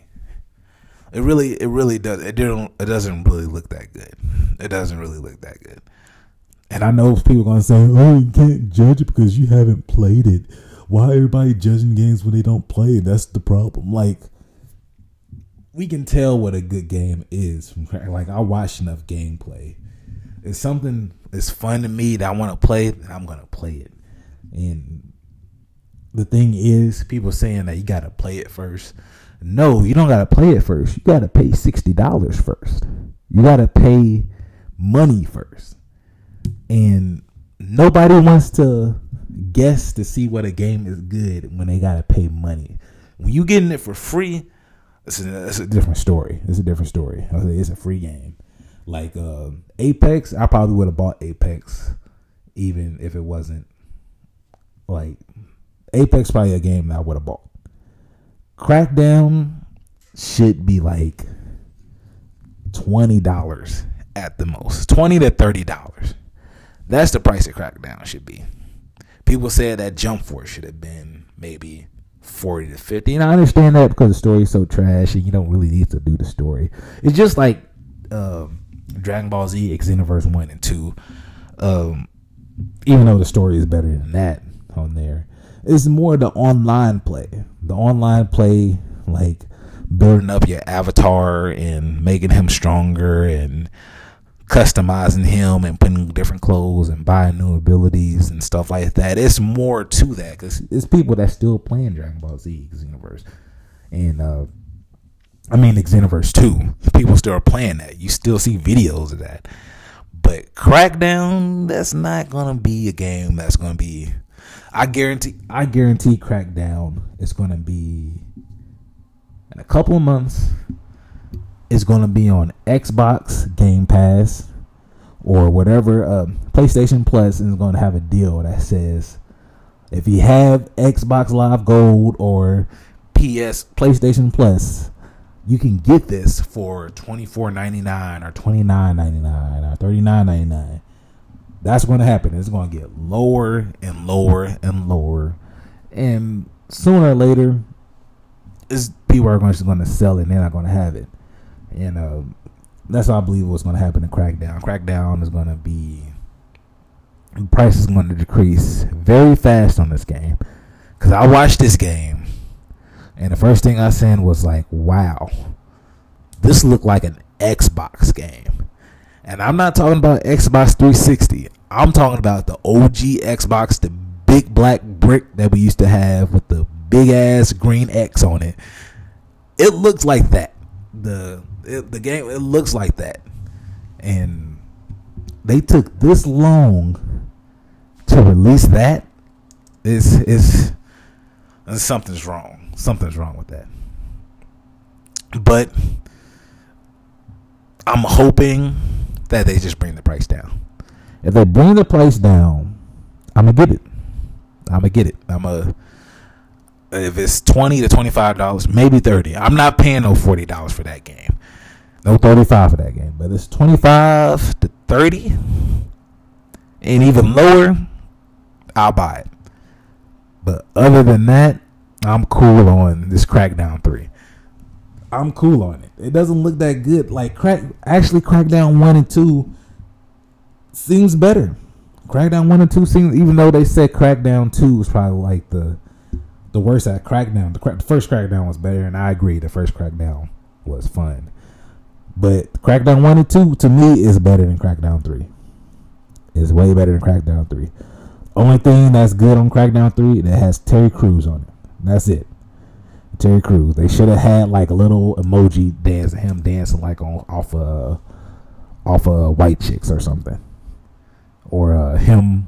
It really, it really does. It don't. It doesn't really look that good. It doesn't really look that good. And I know people are gonna say, "Oh, you can't judge it because you haven't played it." Why everybody judging games when they don't play? That's the problem. Like, we can tell what a good game is. Like, I watch enough gameplay it's something it's fun to me that I want to play, I'm gonna play it. And the thing is, people saying that you gotta play it first. No, you don't gotta play it first. You gotta pay sixty dollars first. You gotta pay money first. And nobody wants to guess to see what a game is good when they gotta pay money. When you getting it for free, it's a, it's a different story. It's a different story. It's a free game. Like uh, Apex, I probably would have bought Apex, even if it wasn't like Apex. Probably a game that I would have bought. Crackdown should be like twenty dollars at the most, twenty to thirty dollars. That's the price of Crackdown should be. People said that Jump Force should have been maybe 40 to 50. And I understand that because the story is so trash and you don't really need to do the story. It's just like um, Dragon Ball Z Xenoverse 1 and 2. Um, even though the story is better than that on there, it's more the online play. The online play, like building up your avatar and making him stronger and customizing him and putting different clothes and buying new abilities and stuff like that. It's more to that because it's people that still playing Dragon Ball Z Xenoverse, and uh, I mean Xenoverse Two. People still are playing that. You still see videos of that. But Crackdown, that's not gonna be a game that's gonna be. I guarantee. I guarantee Crackdown is gonna be in a couple of months is going to be on Xbox Game Pass or whatever. Uh, PlayStation Plus is going to have a deal that says if you have Xbox Live Gold or PS PlayStation Plus, you can get this for twenty four ninety nine or twenty nine ninety nine or thirty nine ninety nine. That's going to happen. It's going to get lower and lower and lower, and sooner or later, is people are going to, sell it. and They're not going to have it and uh, that's what I believe what's going to happen in Crackdown. Crackdown is going to be price is going to decrease very fast on this game because I watched this game and the first thing I said was like, "Wow, this looked like an Xbox game." And I'm not talking about Xbox 360. I'm talking about the OG Xbox, the big black brick that we used to have with the big ass green X on it. It looks like that. The it, the game it looks like that, and they took this long to release that. Is is something's wrong. Something's wrong with that. But I'm hoping that they just bring the price down. If they bring the price down, I'm gonna get it. I'm gonna get it. I'm a if it's twenty to twenty five dollars, maybe thirty. I'm not paying no forty dollars for that game. No 35 for that game, but it's 25 to 30 and even lower, I'll buy it. But other than that, I'm cool on this Crackdown 3. I'm cool on it. It doesn't look that good. Like crack actually Crackdown 1 and 2 seems better. Crackdown 1 and 2 seems even though they said Crackdown 2 was probably like the the worst at Crackdown. The, crack, the first Crackdown was better and I agree the first Crackdown was fun. But Crackdown 1 and 2 to me is better than Crackdown 3. It's way better than Crackdown 3. Only thing that's good on Crackdown 3 that has Terry Crews on it. That's it. Terry Crews. They should have had like a little emoji dance him dancing like on off of off of white chicks or something. Or uh, him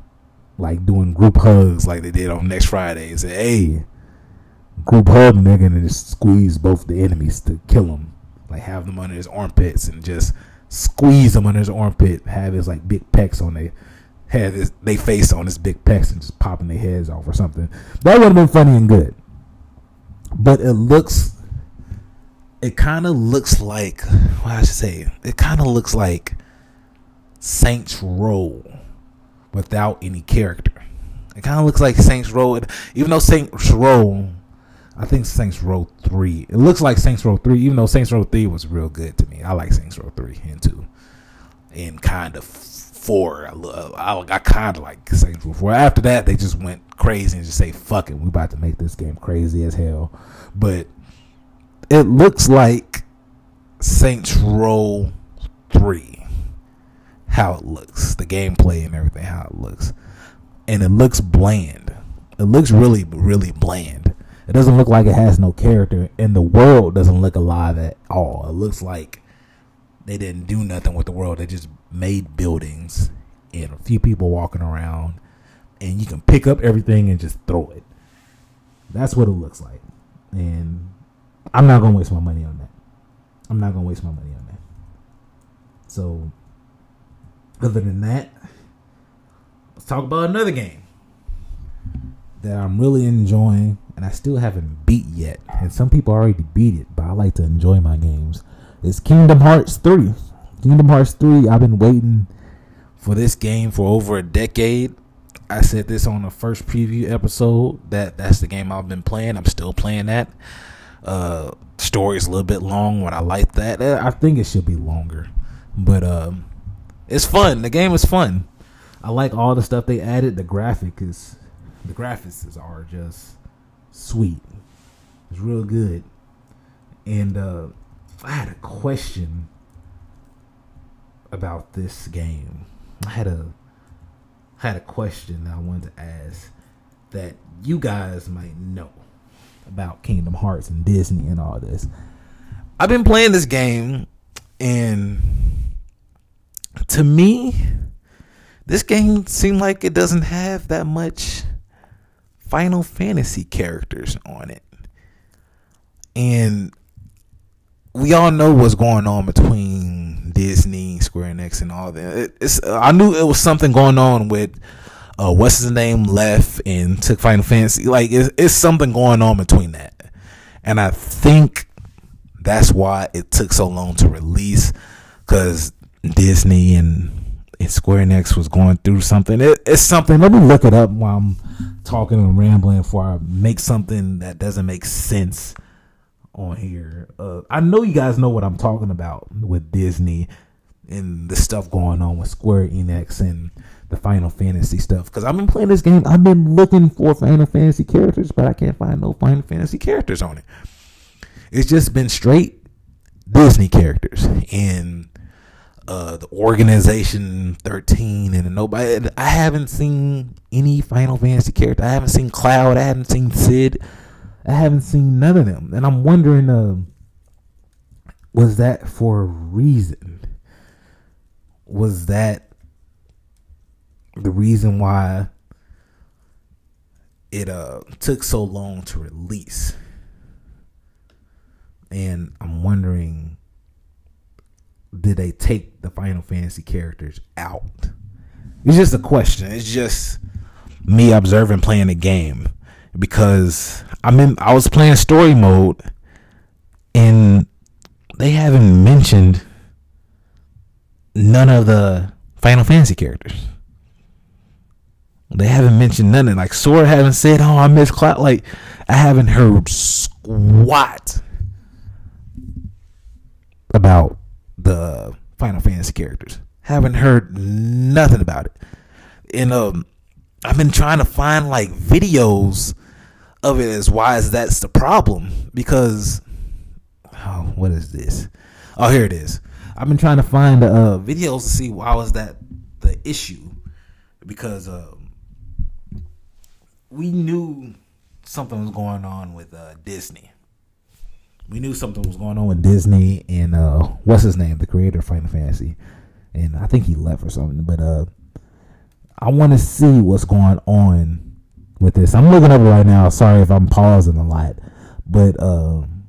like doing group hugs like they did on next Friday and say, hey, group hug nigga and just squeeze both the enemies to kill them like have them under his armpits and just squeeze them under his armpit, have his like big pecs on their have his they face on his big pecs and just popping their heads off or something. That would have been funny and good. But it looks it kind of looks like what I should say. It kind of looks like Saints Row without any character. It kind of looks like Saints Row, even though Saints Row I think Saints Row three. It looks like Saints Row three, even though Saints Row three was real good to me. I like Saints Row three and two, and kind of four. I I, I kind of like Saints Row four. After that, they just went crazy and just say, "Fuck it, we about to make this game crazy as hell." But it looks like Saints Row three how it looks, the gameplay and everything, how it looks, and it looks bland. It looks really, really bland. It doesn't look like it has no character, and the world doesn't look alive at all. It looks like they didn't do nothing with the world. They just made buildings and a few people walking around, and you can pick up everything and just throw it. That's what it looks like, and I'm not gonna waste my money on that. I'm not gonna waste my money on that. So, other than that, let's talk about another game that I'm really enjoying and I still haven't beat yet. And some people already beat it, but I like to enjoy my games. It's Kingdom Hearts 3. Kingdom Hearts 3, I've been waiting for this game for over a decade. I said this on the first preview episode that that's the game I've been playing. I'm still playing that. Uh story's a little bit long, but I like that. Uh, I think it should be longer. But um it's fun. The game is fun. I like all the stuff they added. The graphic is the graphics are just sweet. It's real good. And uh, I had a question about this game. I had a had a question that I wanted to ask that you guys might know about Kingdom Hearts and Disney and all this. I've been playing this game and to me this game seemed like it doesn't have that much Final Fantasy characters on it. And we all know what's going on between Disney, Square Enix, and all that. It, it's I knew it was something going on with uh, what's his name left and took Final Fantasy. Like it's, it's something going on between that, and I think that's why it took so long to release because Disney and, and Square Enix was going through something. It, it's something. Let me look it up while I'm talking and rambling before I make something that doesn't make sense on here. Uh, I know you guys know what I'm talking about with Disney and the stuff going on with Square Enix and the Final Fantasy stuff. Because I've been playing this game, I've been looking for Final Fantasy characters, but I can't find no Final Fantasy characters on it. It's just been straight Disney characters and uh, the organization 13 and nobody I haven't seen any Final Fantasy character. I haven't seen Cloud, I haven't seen Cid I haven't seen none of them. And I'm wondering uh, was that for a reason? Was that the reason why it uh took so long to release? And I'm wondering did they take the Final Fantasy characters out? It's just a question. It's just me observing playing the game because I'm in. I was playing story mode, and they haven't mentioned none of the Final Fantasy characters. They haven't mentioned nothing. like Sora haven't said, "Oh, I miss Cloud." Like I haven't heard squat about the Final Fantasy characters. Haven't heard nothing about it. And um I've been trying to find like videos of it as why is that's the problem because oh what is this? Oh here it is. I've been trying to find uh videos to see why was that the issue because um we knew something was going on with uh Disney we knew something was going on with Disney and uh what's his name, the creator of Final Fantasy. And I think he left or something. But uh I wanna see what's going on with this. I'm looking up right now. Sorry if I'm pausing a lot. But um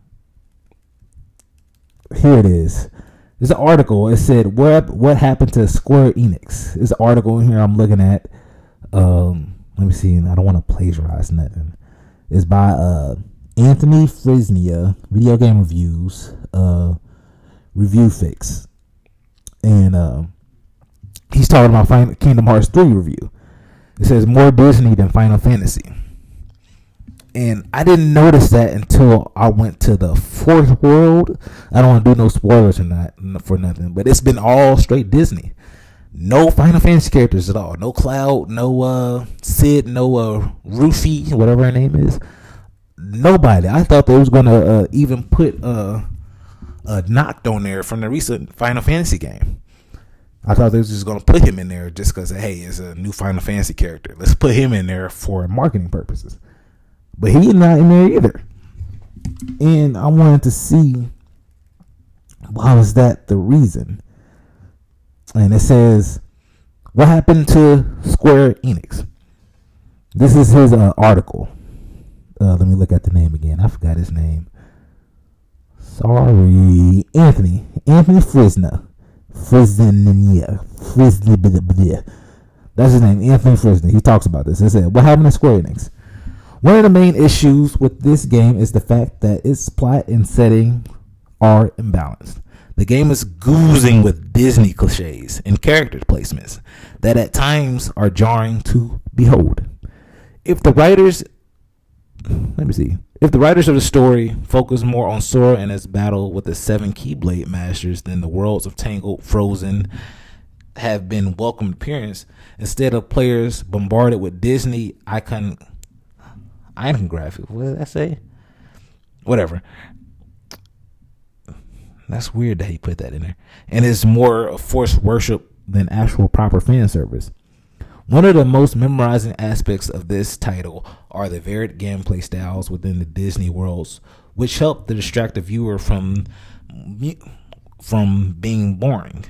here it is. There's an article. It said what what happened to Square Enix. There's an article in here I'm looking at. Um let me see. I don't want to plagiarize nothing. It's by uh Anthony Frisnia, Video Game Reviews, uh, Review Fix. And uh, he's talking about Final Kingdom Hearts 3 review. It says more Disney than Final Fantasy. And I didn't notice that until I went to the fourth world. I don't want to do no spoilers or not for nothing, but it's been all straight Disney. No Final Fantasy characters at all. No Cloud, no uh Cid, no uh Rufy, whatever her name is nobody. I thought they was gonna uh, even put uh, a Noct on there from the recent Final Fantasy game. I thought they was just gonna put him in there just because hey, it's a new Final Fantasy character. Let's put him in there for marketing purposes. But he's not in there either. And I wanted to see why was that the reason? And it says, What happened to Square Enix? This is his uh, article. Uh, let me look at the name again. I forgot his name. Sorry. Anthony. Anthony Frisna. Frisna. Frisna. That's his name. Anthony Frisna. He talks about this. He said, What happened to Square Enix? One of the main issues with this game is the fact that its plot and setting are imbalanced. The game is goozing with Disney cliches and character placements that at times are jarring to behold. If the writers, let me see, if the writers of the story focus more on Sora and his battle with the seven Keyblade Masters than the worlds of Tangled, Frozen have been welcome appearance, instead of players bombarded with Disney icon, icon graphics, what did I say? Whatever. That's weird that he put that in there. And it's more a forced worship than actual proper fan service. One of the most memorizing aspects of this title are the varied gameplay styles within the Disney worlds, which help to distract the viewer from from being boring,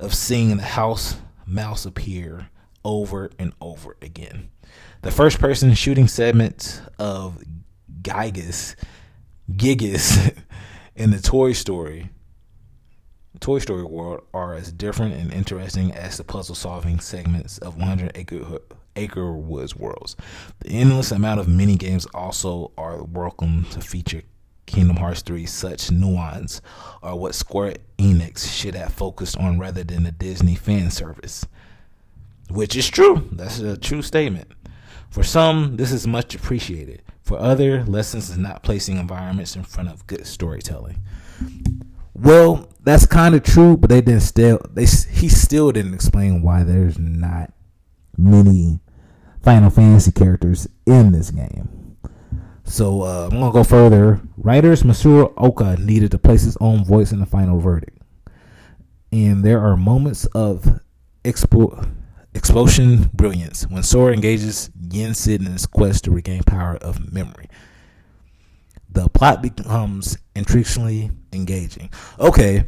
of seeing the house mouse appear over and over again. The first person shooting segment of Gigas (laughs) Gigas in the Toy Story Toy Story world are as different and interesting as the puzzle solving segments of 100 Acre, Acre Woods worlds. The endless amount of mini games also are welcome to feature Kingdom Hearts 3. Such nuance are what Square Enix should have focused on rather than the Disney fan service. Which is true. That's a true statement. For some, this is much appreciated. For other, lessons is not placing environments in front of good storytelling. Well, that's kind of true, but they didn't still they he still didn't explain why there's not many Final Fantasy characters in this game. So uh, I'm gonna go further. Writers Masaru Oka needed to place his own voice in the final verdict, and there are moments of expo- explosion brilliance when Sora engages Yen Sid in his quest to regain power of memory the plot becomes intriguingly engaging. Okay.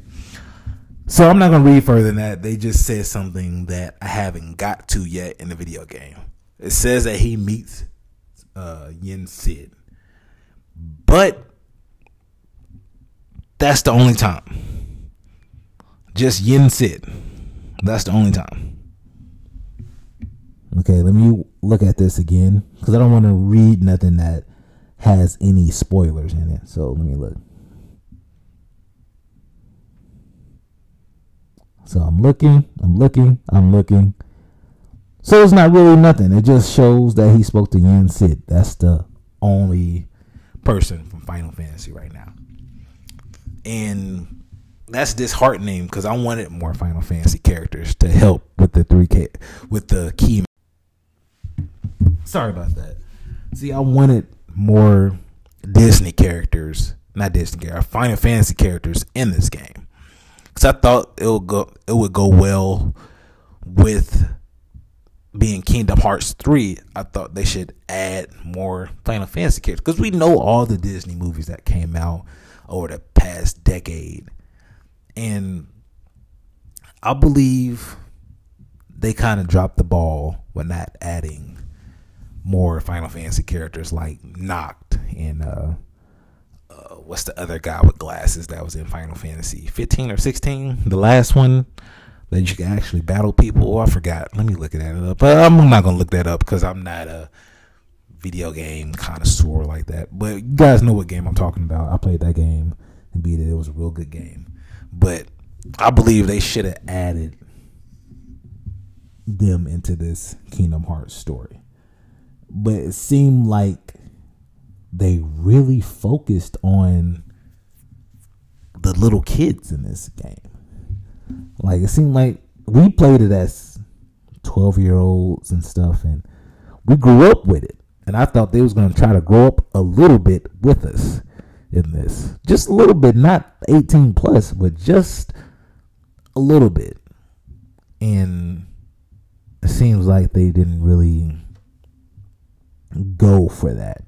So I'm not gonna read further than that. They just said something that I haven't got to yet in the video game. It says that he meets uh, Yen Sid, but that's the only time. Just Yen Sid. That's the only time. Okay, let me look at this again because I don't want to read nothing that has any spoilers in it. So let me look. So I'm looking, I'm looking, I'm looking. So it's not really nothing. It just shows that he spoke to Yen Sid. That's the only person from Final Fantasy right now. And that's disheartening because I wanted more Final Fantasy characters to help with the 3K with the key. Sorry about that. See, I wanted more Disney characters, not Disney characters, uh, Final Fantasy characters in this game. Because I thought it would go it would go well with being Kingdom Hearts 3, I thought they should add more Final Fantasy characters. Because we know all the Disney movies that came out over the past decade. And I believe they kind of dropped the ball when not adding more Final Fantasy characters like Noct and uh, uh, what's the other guy with glasses that was in Final Fantasy 15 or 16? The last one that you can actually battle people. Oh, I forgot. Let me look at that up. But I'm not gonna look that up because I'm not a video game connoisseur like that. But you guys know what game I'm talking about. I played that game and beat it. It was a real good game. But I believe they should have added them into this Kingdom Hearts story but it seemed like they really focused on the little kids in this game. Like it seemed like we played it as 12 year olds and stuff and we grew up with it. And I thought they was going to try to grow up a little bit with us in this. Just a little bit, not 18 plus, but just a little bit. and it seems like they didn't really go for that.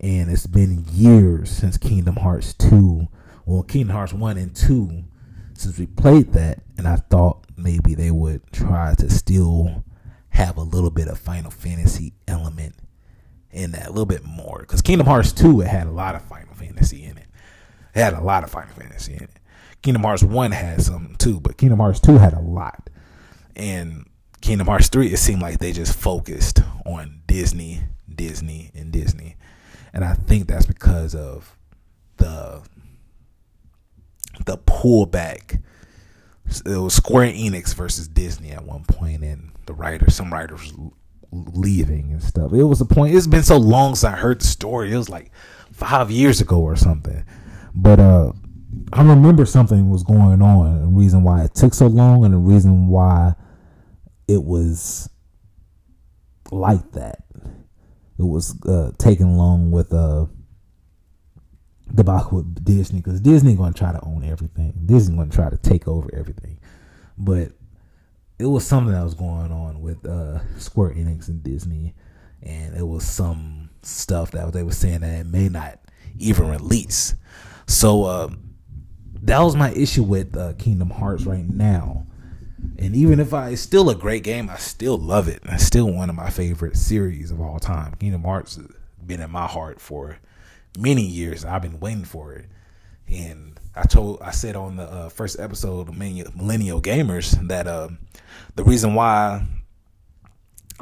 And it's been years since Kingdom Hearts 2, well, Kingdom Hearts 1 and 2, since we played that. And I thought maybe they would try to still have a little bit of Final Fantasy element in that, a little bit more. Because Kingdom Hearts 2, it had a lot of Final Fantasy in it. It had a lot of Final Fantasy in it. Kingdom Hearts 1 had some too, but Kingdom Hearts 2 had a lot. And Kingdom Hearts 3, it seemed like they just focused on Disney, Disney, and Disney. And I think that's because of the the pullback. It was Square Enix versus Disney at one point, and the writers, some writers leaving and stuff. It was a point. It's been so long since I heard the story. It was like five years ago or something. But uh, I remember something was going on, the reason why it took so long, and the reason why it was like that. It was uh, taken long with uh, debacle with Disney because Disney going to try to own everything. Disney to try to take over everything, but it was something that was going on with uh, Square Enix and Disney, and it was some stuff that they were saying that it may not even release. So uh, that was my issue with uh, Kingdom Hearts right now. And even if I, it's still a great game, I still love it. It's still one of my favorite series of all time. Kingdom Hearts has been in my heart for many years. I've been waiting for it. And I told, I said on the uh, first episode of Millennial Gamers that uh, the reason why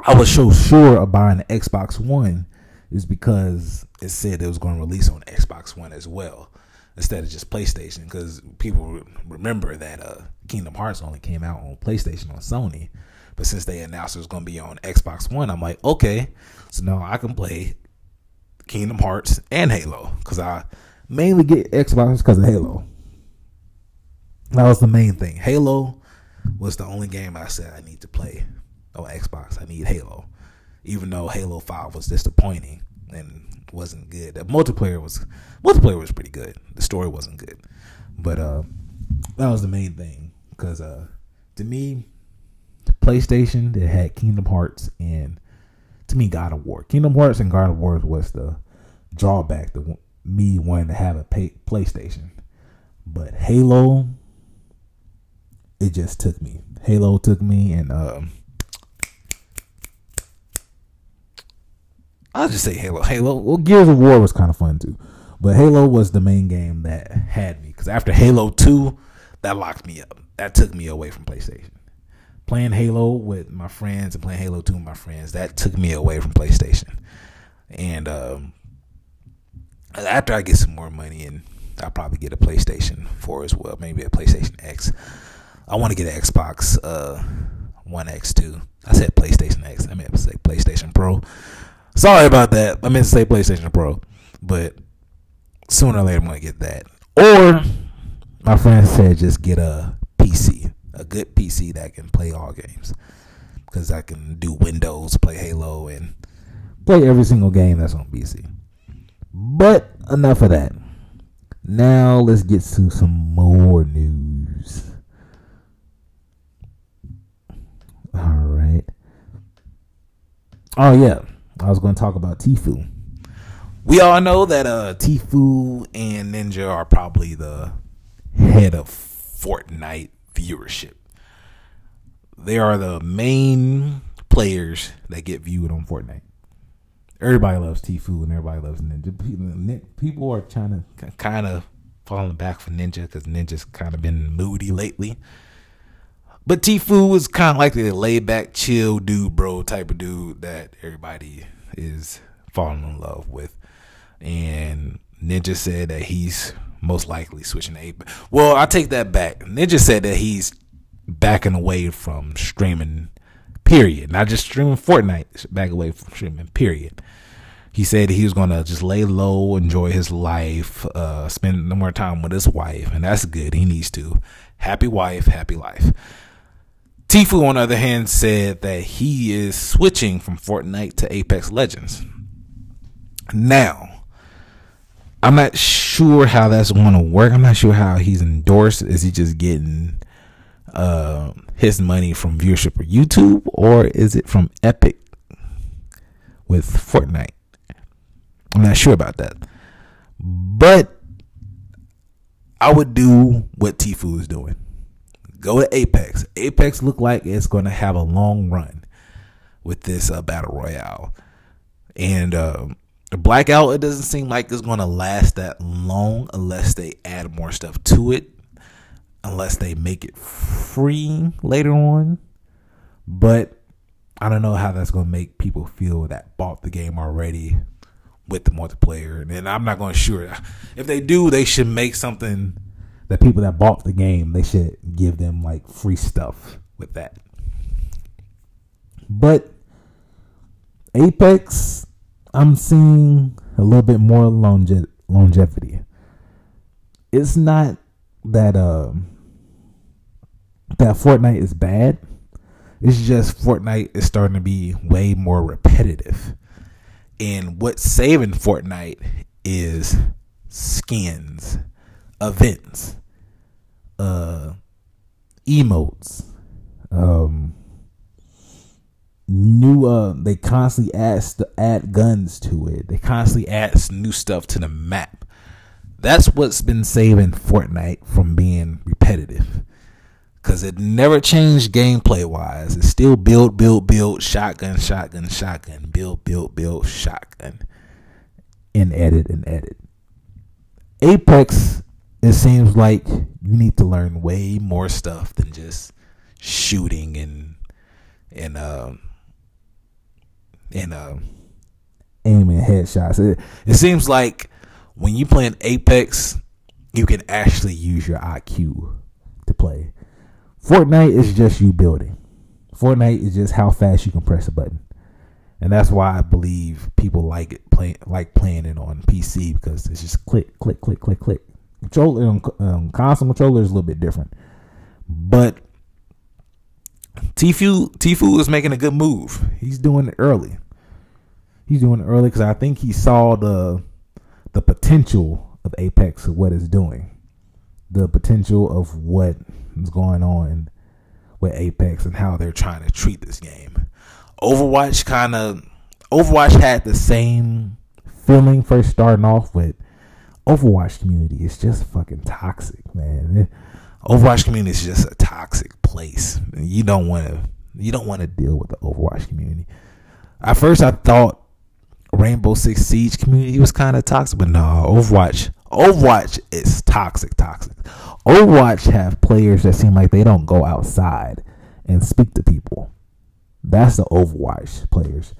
I was so sure of buying the Xbox One is because it said it was going to release on Xbox One as well instead of just PlayStation because people remember that uh, Kingdom Hearts only came out on PlayStation on Sony. But since they announced it was going to be on Xbox One, I'm like, okay, so now I can play Kingdom Hearts and Halo because I mainly get Xbox because of Halo. That was the main thing. Halo was the only game I said I need to play on Xbox. I need Halo, even though Halo Five was disappointing and wasn't good. The multiplayer was multiplayer was pretty good. The story wasn't good, but uh, that was the main thing because uh, to me, PlayStation it had Kingdom Hearts and to me God of War. Kingdom Hearts and God of War was the drawback to me wanting to have a pay, PlayStation, but Halo it just took me. Halo took me and um I'll just say Halo. Halo. Well, Gears of War was kind of fun too, but Halo was the main game that had me because after Halo Two, that locked me up. That took me away from PlayStation. Playing Halo with my friends and playing Halo Two with my friends that took me away from PlayStation. And um, after I get some more money and I'll probably get a PlayStation 4 as well, maybe a PlayStation X. I want to get an Xbox uh, One X too. I said PlayStation X. I meant to say PlayStation Pro. Sorry about that. I meant to say PlayStation Pro, but sooner or later I'm gonna get that. Or my friend said just get a PC, a good PC that can play all games, because I can do Windows, play Halo, and play every single game that's on PC. But enough of that. Now let's get to some more news. All right. Oh yeah. I was going to talk about Tfue. We all know that uh, Tfue and Ninja are probably the head of Fortnite viewership. They are the main players that get viewed on Fortnite. Everybody loves Tfue and everybody loves Ninja. People are trying to kind of falling back for Ninja because Ninja's kind of been moody lately. But Tfue is kind of like the laid back, chill dude, bro, type of dude that everybody is falling in love with. And Ninja said that he's most likely switching to Apex. Well, I take that back. Ninja said that he's backing away from streaming, period. Not just streaming Fortnite, back away from streaming, period. He said he was gonna just lay low, enjoy his life, uh, spend more time with his wife, and that's good. He needs to. Happy wife, happy life. Tfue, on the other hand, said that he is switching from Fortnite to Apex Legends. Now, I'm not sure how that's going to work. I'm not sure how he's endorsed. Is he just getting uh, his money from viewership or YouTube, or is it from Epic with Fortnite? I'm not sure about that. But I would do what Tfue is doing. Go to Apex. Apex look like it's going to have a long run with this uh, battle royale, and uh, Blackout. It doesn't seem like it's going to last that long unless they add more stuff to it, unless they make it free later on. But I don't know how that's going to make people feel that bought the game already with the multiplayer. And I'm not going to sure if they do, they should make something that people that bought the game they should give them like free stuff with that. But Apex, I'm seeing a little bit more longe- longevity. It's not that um that Fortnite is bad. It's just Fortnite is starting to be way more repetitive. And what's saving Fortnite is skins, events, uh, emotes, um, new. Uh, they constantly add add guns to it. They constantly add new stuff to the map. That's what's been saving Fortnite from being repetitive because it never changed gameplay wise. It's still build, build, build, shotgun, shotgun, shotgun, build, build, build, shotgun, and edit and edit. Apex, it seems like you need to learn way more stuff than just shooting and and um and uh, aiming headshots. It, it seems like when you play an Apex, you can actually use your IQ to play Fortnite is just you building. Fortnite is just how fast you can press a button, and that's why I believe people like it play like playing it on PC because it's just click, click, click, click, click. Controller um, um, console controller is a little bit different, but Tfue Tfue is making a good move. He's doing it early. He's doing it early because I think he saw the the potential of Apex of what it's doing the potential of what is going on with Apex and how they're trying to treat this game. Overwatch kind of Overwatch had the same feeling first starting off with Overwatch community is just fucking toxic, man. Overwatch community is just a toxic place. You don't want to you don't want to deal with the Overwatch community. At first I thought Rainbow Six Siege community was kind of toxic, but no, Overwatch Overwatch is toxic, toxic. Overwatch have players that seem like they don't go outside and speak to people. That's the Overwatch players.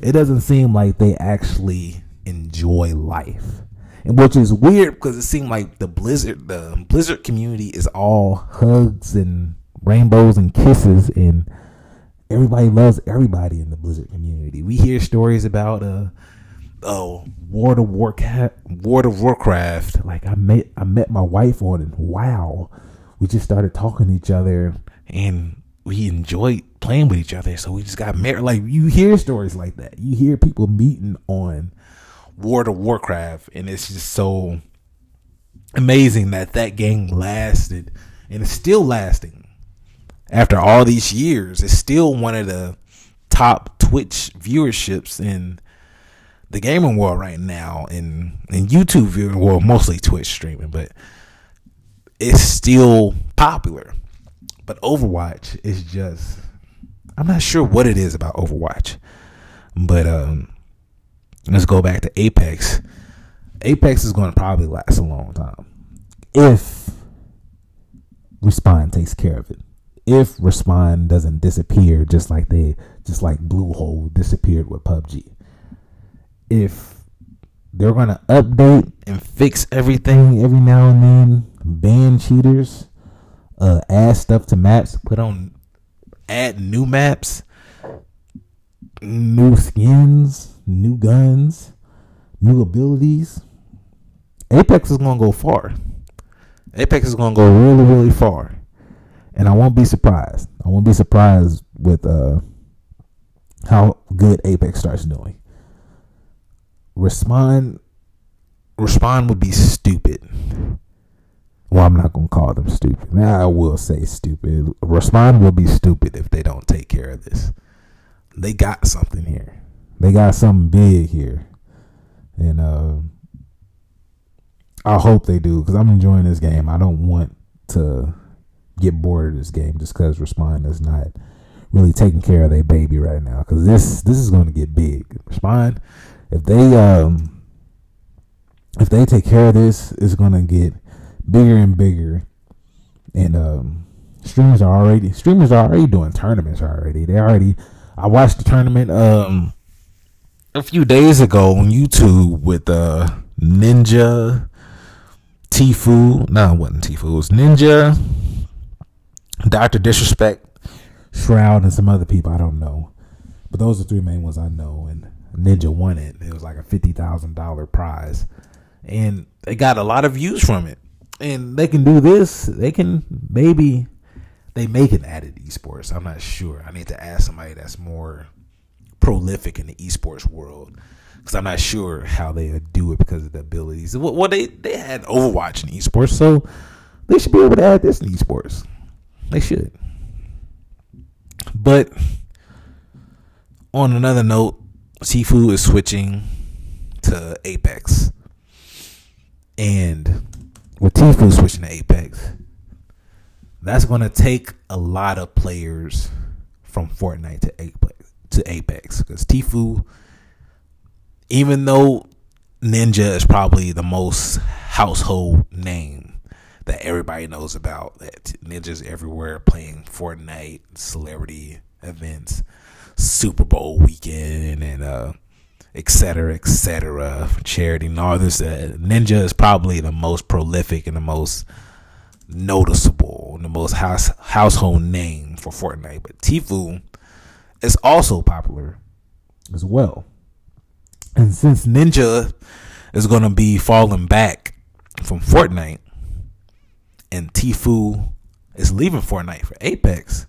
It doesn't seem like they actually enjoy life. And which is weird because it seemed like the Blizzard the Blizzard community is all hugs and rainbows and kisses and everybody loves everybody in the Blizzard community. We hear stories about uh oh World of Warcraft, World of Warcraft. Like I met I met my wife on it. Wow, we just started talking to each other and we enjoyed playing with each other. So we just got married. Like you hear stories like that. You hear people meeting on World of Warcraft, and it's just so amazing that that game lasted and it's still lasting after all these years. It's still one of the top Twitch viewerships in the gaming world right now and and YouTube viewing world, mostly Twitch streaming, but it's still popular. But Overwatch is just I'm not sure what it is about Overwatch. But um let's go back to Apex. Apex is going to probably last a long time if Respawn takes care of it. If Respawn doesn't disappear just like they just like Bluehole disappeared with PUBG if they're gonna update and fix everything every now and then, ban cheaters, uh, add stuff to maps, put on, add new maps, new skins, new guns, new abilities. Apex is gonna go far. Apex is gonna go really, really far, and I won't be surprised. I won't be surprised with uh, how good Apex starts doing. Respawn, Respawn would be stupid Well, I'm not gonna call them stupid. Now I will say stupid. Respawn will be stupid if they don't take care of this. They got something here. They got something big here, and uh, I hope they do because I'm enjoying this game. I don't want to get bored of this game just because Respawn is not really taking care of their baby right now. Because this this is going to get big. Respawn, if they um if they take care of this, it's going to get bigger and bigger. And um streamers are already streamers are already doing tournaments already. They already I watched the tournament um a few days ago on YouTube with uh Ninja Tfue. No, it wasn't Tfue. It was Ninja, Doctor Disrespect, Shroud, and some other people I don't know. But those are three main ones I know. And Ninja won it. It was like a fifty thousand dollar prize, and they got a lot of views from it. And they can do this. They can maybe they make it added esports. I'm not sure. I need to ask somebody that's more prolific in the esports world because I'm not sure how they do it because of the abilities. Well, they they had Overwatch in esports, so they should be able to add this in esports. They should. But on another note, Tfue is switching to Apex, and with Tfue switching to Apex, that's going to take a lot of players from Fortnite to Apex to Apex because Tfue even though Ninja is probably the most household name that everybody knows about, that Ninja's everywhere playing Fortnite, celebrity events, Super Bowl weekend, and uh, et cetera, et cetera, charity and all this. Uh, Ninja is probably the most prolific and the most noticeable, and the most house household name for Fortnite. But Tfue is also popular as well. And since Ninja is going to be falling back from Fortnite and Tfue is leaving Fortnite for Apex,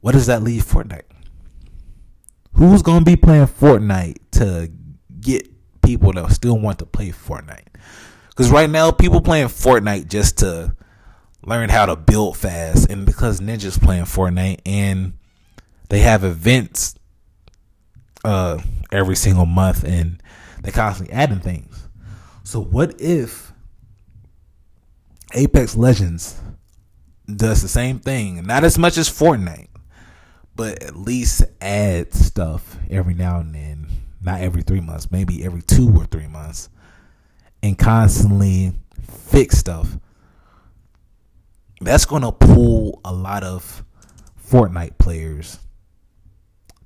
what does that leave Fortnite? Who's going to be playing Fortnite to get people that still want to play Fortnite? Because right now, people playing Fortnite just to learn how to build fast, and because Ninja's playing Fortnite and they have events uh, every single month, and they're constantly adding things. So what if Apex Legends does the same thing? Not as much as Fortnite, but at least add stuff every now and then. Not every three months, maybe every two or three months, and constantly fix stuff. That's to pull a lot of Fortnite players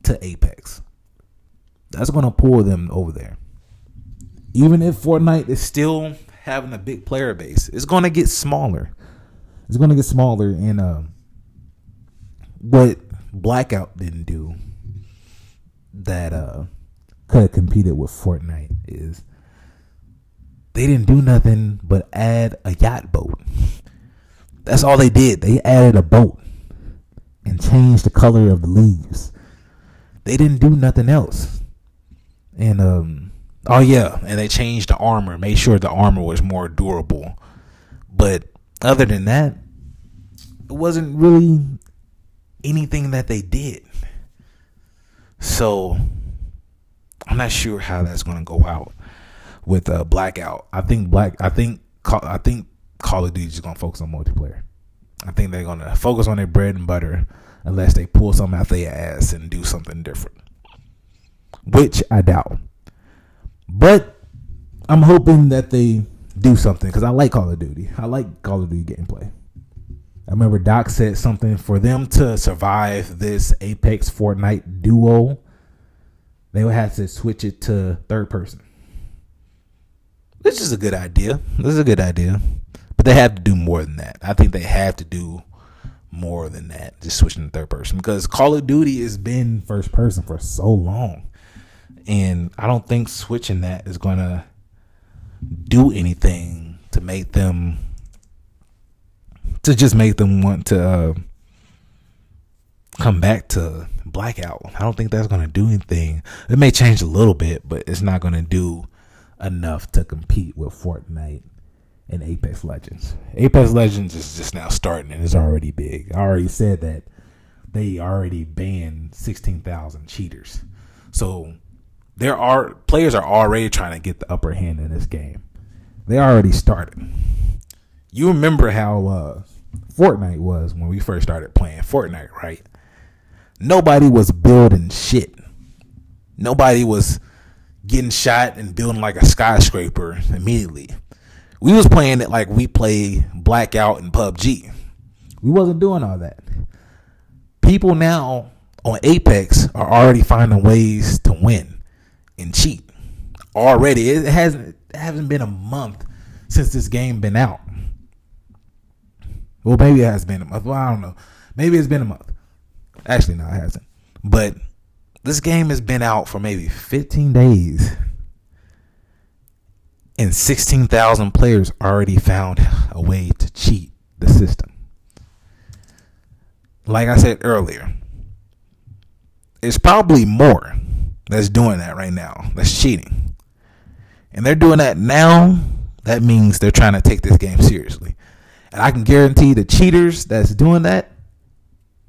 to Apex that's going to pull them over there. Even if Fortnite is still having a big player base, it's going to get smaller. It's going to get smaller. And uh, what Blackout didn't do that uh, could have competed with Fortnite is they didn't do nothing but add a yacht boat. That's all they did. They added a boat and changed the color of the leaves. They didn't do nothing else. And um oh yeah, and they changed the armor, made sure the armor was more durable. But other than that, it wasn't really anything that they did. So I'm not sure how that's going to go out with uh, Blackout. I think Black. I think I think Call of Duty is going to focus on multiplayer. I think they're going to focus on their bread and butter unless they pull something out their ass and do something different which I doubt. But I'm hoping that they do something because I like Call of Duty. I like Call of Duty gameplay. I remember Doc said something for them to survive this Apex Fortnite duo, they would have to switch it to third person. This is a good idea. This is a good idea. But they have to do more than that. I think they have to do more than that. Just switching to third person. Because Call of Duty has been first person for so long. And I don't think switching that is to do anything to make them to just make them want to uh, come back to blackout. I don't think that's going to do anything. It may change a little bit, but it's not going to do enough to compete with Fortnite in Apex Legends. Apex Legends is just now starting and it's already big. I already said that they already banned 16,000 cheaters. So there are players are already trying to get the upper hand in this game. They already started. You remember how uh, Fortnite was when we first started playing Fortnite, right? Nobody was building shit. Nobody was getting shot and building like a skyscraper immediately. We was playing it like we play Blackout and PUBG. We wasn't doing all that. People now on Apex are already finding ways to win and cheat. Already, it hasn't it hasn't been a month since this game been out. Well, maybe it has been a month. Well, I don't know. Maybe it's been a month. Actually, no, it hasn't. But this game has been out for maybe 15 days. And 16,000 players already found a way to cheat the system. Like I said earlier, it's probably more that's doing that right now. That's cheating. And they're doing that now. That means they're trying to take this game seriously. And I can guarantee the cheaters that's doing that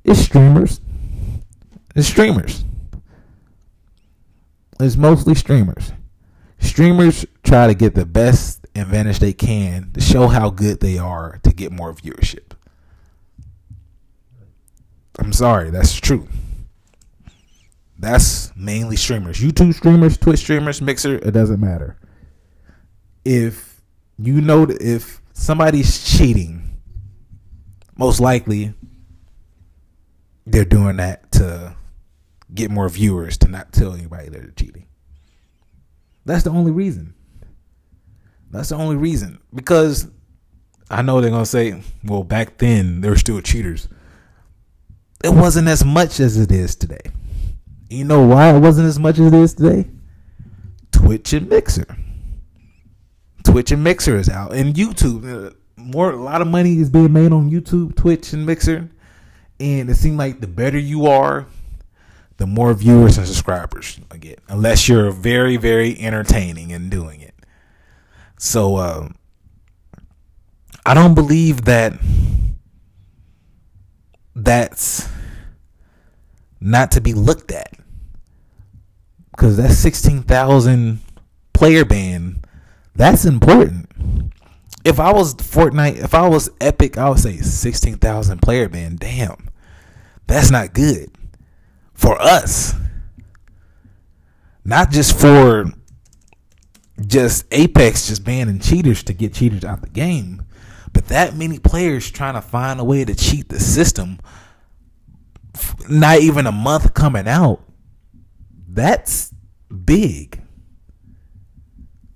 is streamers. It's streamers. It's mostly streamers. Streamers try to get the best advantage they can to show how good they are to get more viewership. I'm sorry, that's true. That's mainly streamers. YouTube streamers, Twitch streamers, Mixer, it doesn't matter. If you know if somebody's cheating, most likely they're doing that to get more viewers to not tell anybody they're cheating. That's the only reason. That's the only reason. Because I know they're going to say, well, back then they were still cheaters. It wasn't as much as it is today. You know why it wasn't as much as it is today? Twitch and Mixer. Twitch and Mixer is out, and YouTube. Uh, more, a lot of money is being made on YouTube, Twitch, and Mixer, and it seems like the better you are, the more viewers and subscribers I get. Unless you're very, very entertaining in doing it. So, uh, I don't believe that that's not to be looked at because that 16,000 player ban that's important. If I was Fortnite, if I was Epic, I would say 16,000 player ban. Damn. That's not good for us. Not just for just Apex just banning cheaters to get cheaters out the game, but that many players trying to find a way to cheat the system not even a month coming out. That's big.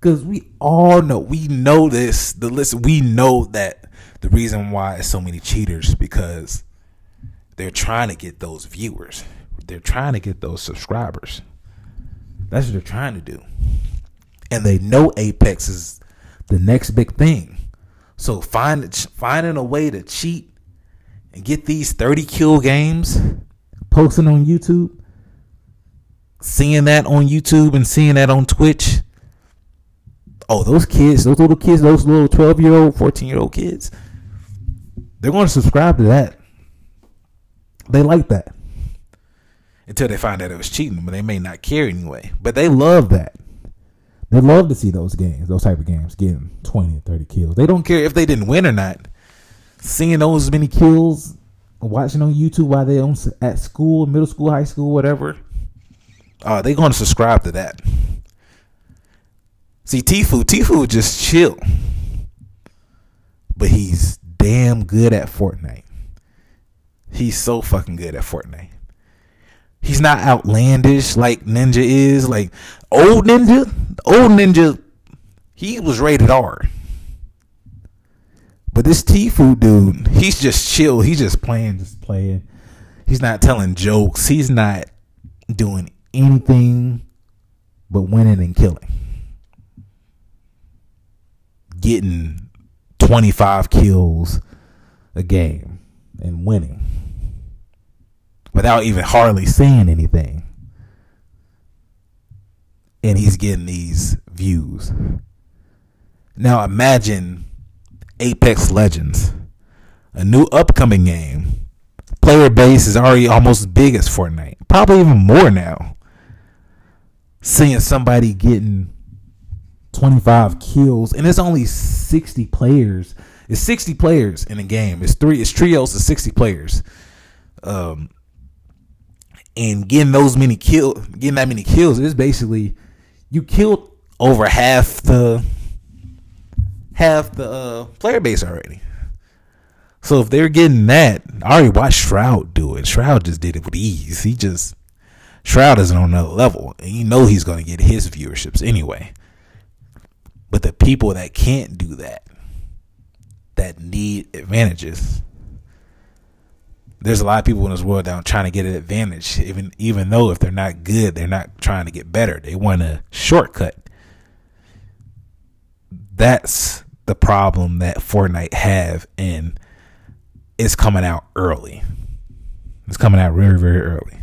Cause we all know, we know this. The list we know that the reason why so many cheaters because they're trying to get those viewers. They're trying to get those subscribers. That's what they're trying to do. And they know Apex is the next big thing. So find finding a way to cheat and get these 30 kill games, posting on YouTube, seeing that on YouTube and seeing that on Twitch oh, those kids, those little kids, those little 12 year old, 14 year old kids, they're going to subscribe to that. They like that. Until they find out it was cheating, but they may not care anyway. But they love that. They love to see those games, those type of games, getting 20 30 kills. They don't care if they didn't win or not. Seeing those many kills, watching on YouTube while they on at school, middle school, high school, whatever. Uh, they're going to subscribe to that. See, Tfue, Tfue just chill. But he's damn good at Fortnite. He's so fucking good at Fortnite. He's not outlandish like Ninja is. Like old Ninja, old Ninja, he was rated R. But this Tfue dude, he's just chill. He's just playing, just playing. He's not telling jokes. He's not doing anything but winning and killing getting 25 kills a game and winning without even hardly saying anything. And he's getting these views. Now imagine Apex Legends, a new upcoming game. Player base is already almost as big as Fortnite, probably even more now. Seeing somebody getting 25 kills, and it's only 60 players. It's 60 players in a game. It's three. It's trios of 60 players. Um, and getting those many kill, getting that many kills is basically you killed over half the half the uh, player base already. So if they're getting that, I already watched Shroud do it. Shroud just did it with ease. He just Shroud is on another level, and you know he's going to get his viewerships anyway. But the people that can't do that, that need advantages, there's a lot of people in this world that are trying to get an advantage, even even though if they're not good, they're not trying to get better. They want a shortcut. That's the problem that Fortnite have, and it's coming out early. It's coming out very very early.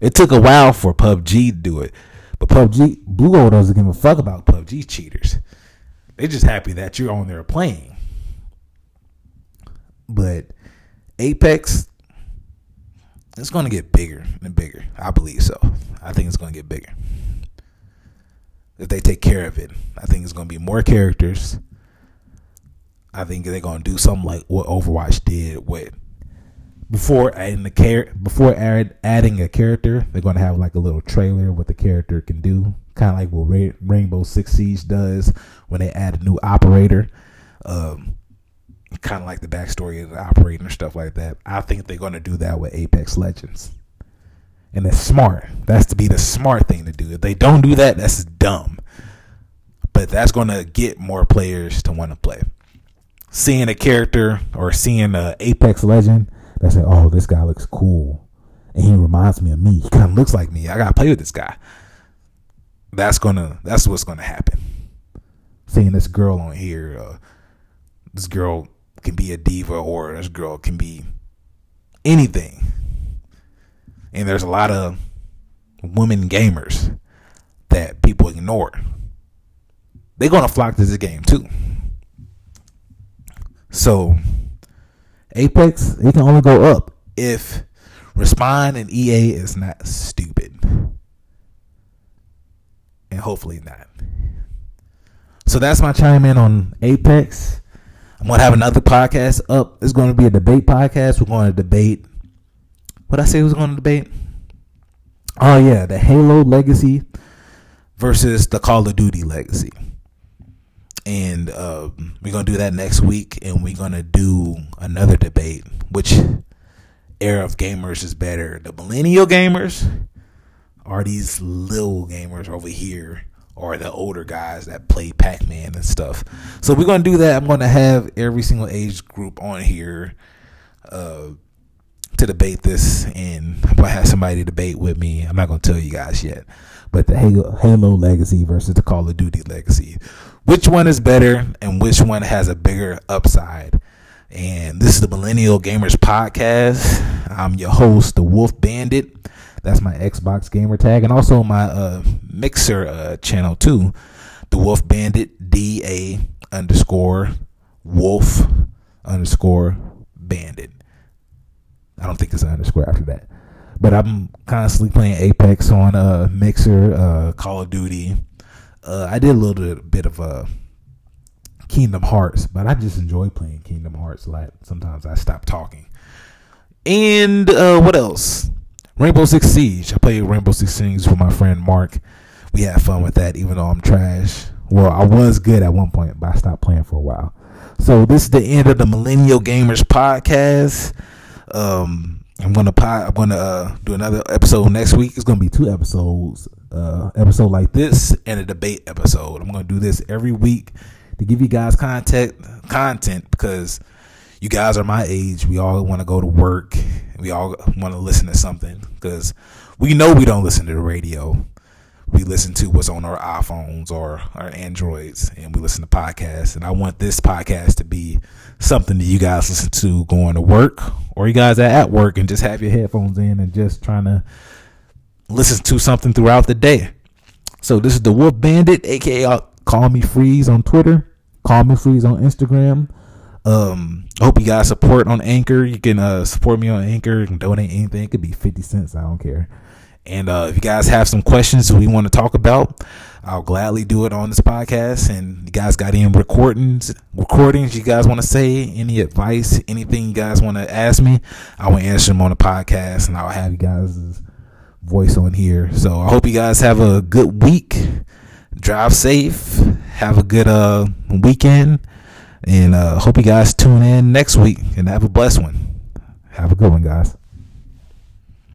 It took a while for PUBG to do it, but PUBG Blue doesn't give a fuck about PUBG cheaters. They're just happy that you're on there playing. But Apex, it's going to get bigger and bigger. I believe so. I think it's going to get bigger. If they take care of it, I think it's going to be more characters. I think they're going to do something like what Overwatch did with before adding the char- before add, adding a character, they're going to have like a little trailer what the character can do, kind of like what Ra- Rainbow Six Siege does when they add a new operator. Um, kind of like the backstory of the operator and stuff like that. I think they're going to do that with Apex Legends. And it's smart. That's to be the smart thing to do. If they don't do that, that's dumb. But that's going to get more players to want to play. Seeing a character or seeing a Apex Legend that say, "Oh, this guy looks cool," and he reminds me of me. He kind of looks like me. I gotta play with this guy. That's gonna. That's what's gonna happen. Seeing this girl on here, uh, this girl can be a diva, or this girl can be anything. And there's a lot of women gamers that people ignore. They're gonna flock to this game too. So Apex, it can only go up if Respawn and EA is not stupid. And hopefully not. So that's my chime in on Apex. I'm gonna have another podcast up. It's gonna be a debate podcast. We're to debate. What I say was to debate? Oh yeah, the Halo Legacy versus the Call of Duty Legacy and uh, we're gonna do that next week, and we're gonna do another debate. Which era of gamers is better, the millennial gamers, or these little gamers over here, or the older guys that play Pac Man and stuff? So we're gonna do that. I'm gonna have every single age group on here. Uh, to debate this, and I'm gonna have somebody debate with me. I'm not gonna tell you guys yet, but the Halo, Halo Legacy versus the Call of Duty Legacy which one is better and which one has a bigger upside. And this is the Millennial Gamers Podcast. I'm your host, the Wolf Bandit. That's my Xbox gamer tag, and also my uh, Mixer uh, channel too, the Wolf Bandit D A underscore Wolf underscore Bandit. I don't think it's an underscore after that, but I'm constantly playing Apex on uh, Mixer, uh, Call of Duty, uh, I did a little bit of uh, Kingdom Hearts, but I just enjoy playing Kingdom Hearts a lot. Sometimes I stop talking. And uh, what else? Rainbow Six Siege. I played Rainbow Six Siege with my friend Mark. We had fun with that, even though I'm trash. Well, I was good at one point, but I stopped playing for a while. So this is the end of the Millennial Gamers podcast. Um, I'm gonna I'm gonna uh, do another episode next week. It's gonna be two episodes uh, episode like this and a debate episode. I'm to do this every week to give you guys content content because you guys are my age. We all want to go to work. We all want to listen to something because we know we don't listen to the radio. We listen to what's on our iPhones or our Androids, and we listen to podcasts. And I want this podcast to be something that you guys listen to going to work, or you guys are at work and just have your headphones in and just trying to listen to something throughout the day. So this is the Wolf Bandit, aka uh, Call Me Freeze on Twitter, Call Me Freeze on Instagram. Um, I hope you guys support on Anchor. You can uh, support me on Anchor. You can donate anything. It could be 50 cents. I don't care. And uh, if you guys have some questions we want to talk about, I'll gladly do it on this podcast. And you guys got any recordings, recordings you guys want to say, any advice, anything you guys want to ask me, I will answer them on the podcast and I'll have you guys' voice on here. So I hope you guys have a good week. Drive safe. Have a good uh weekend. And uh hope you guys tune in next week and have a blessed one. Have a good one, guys.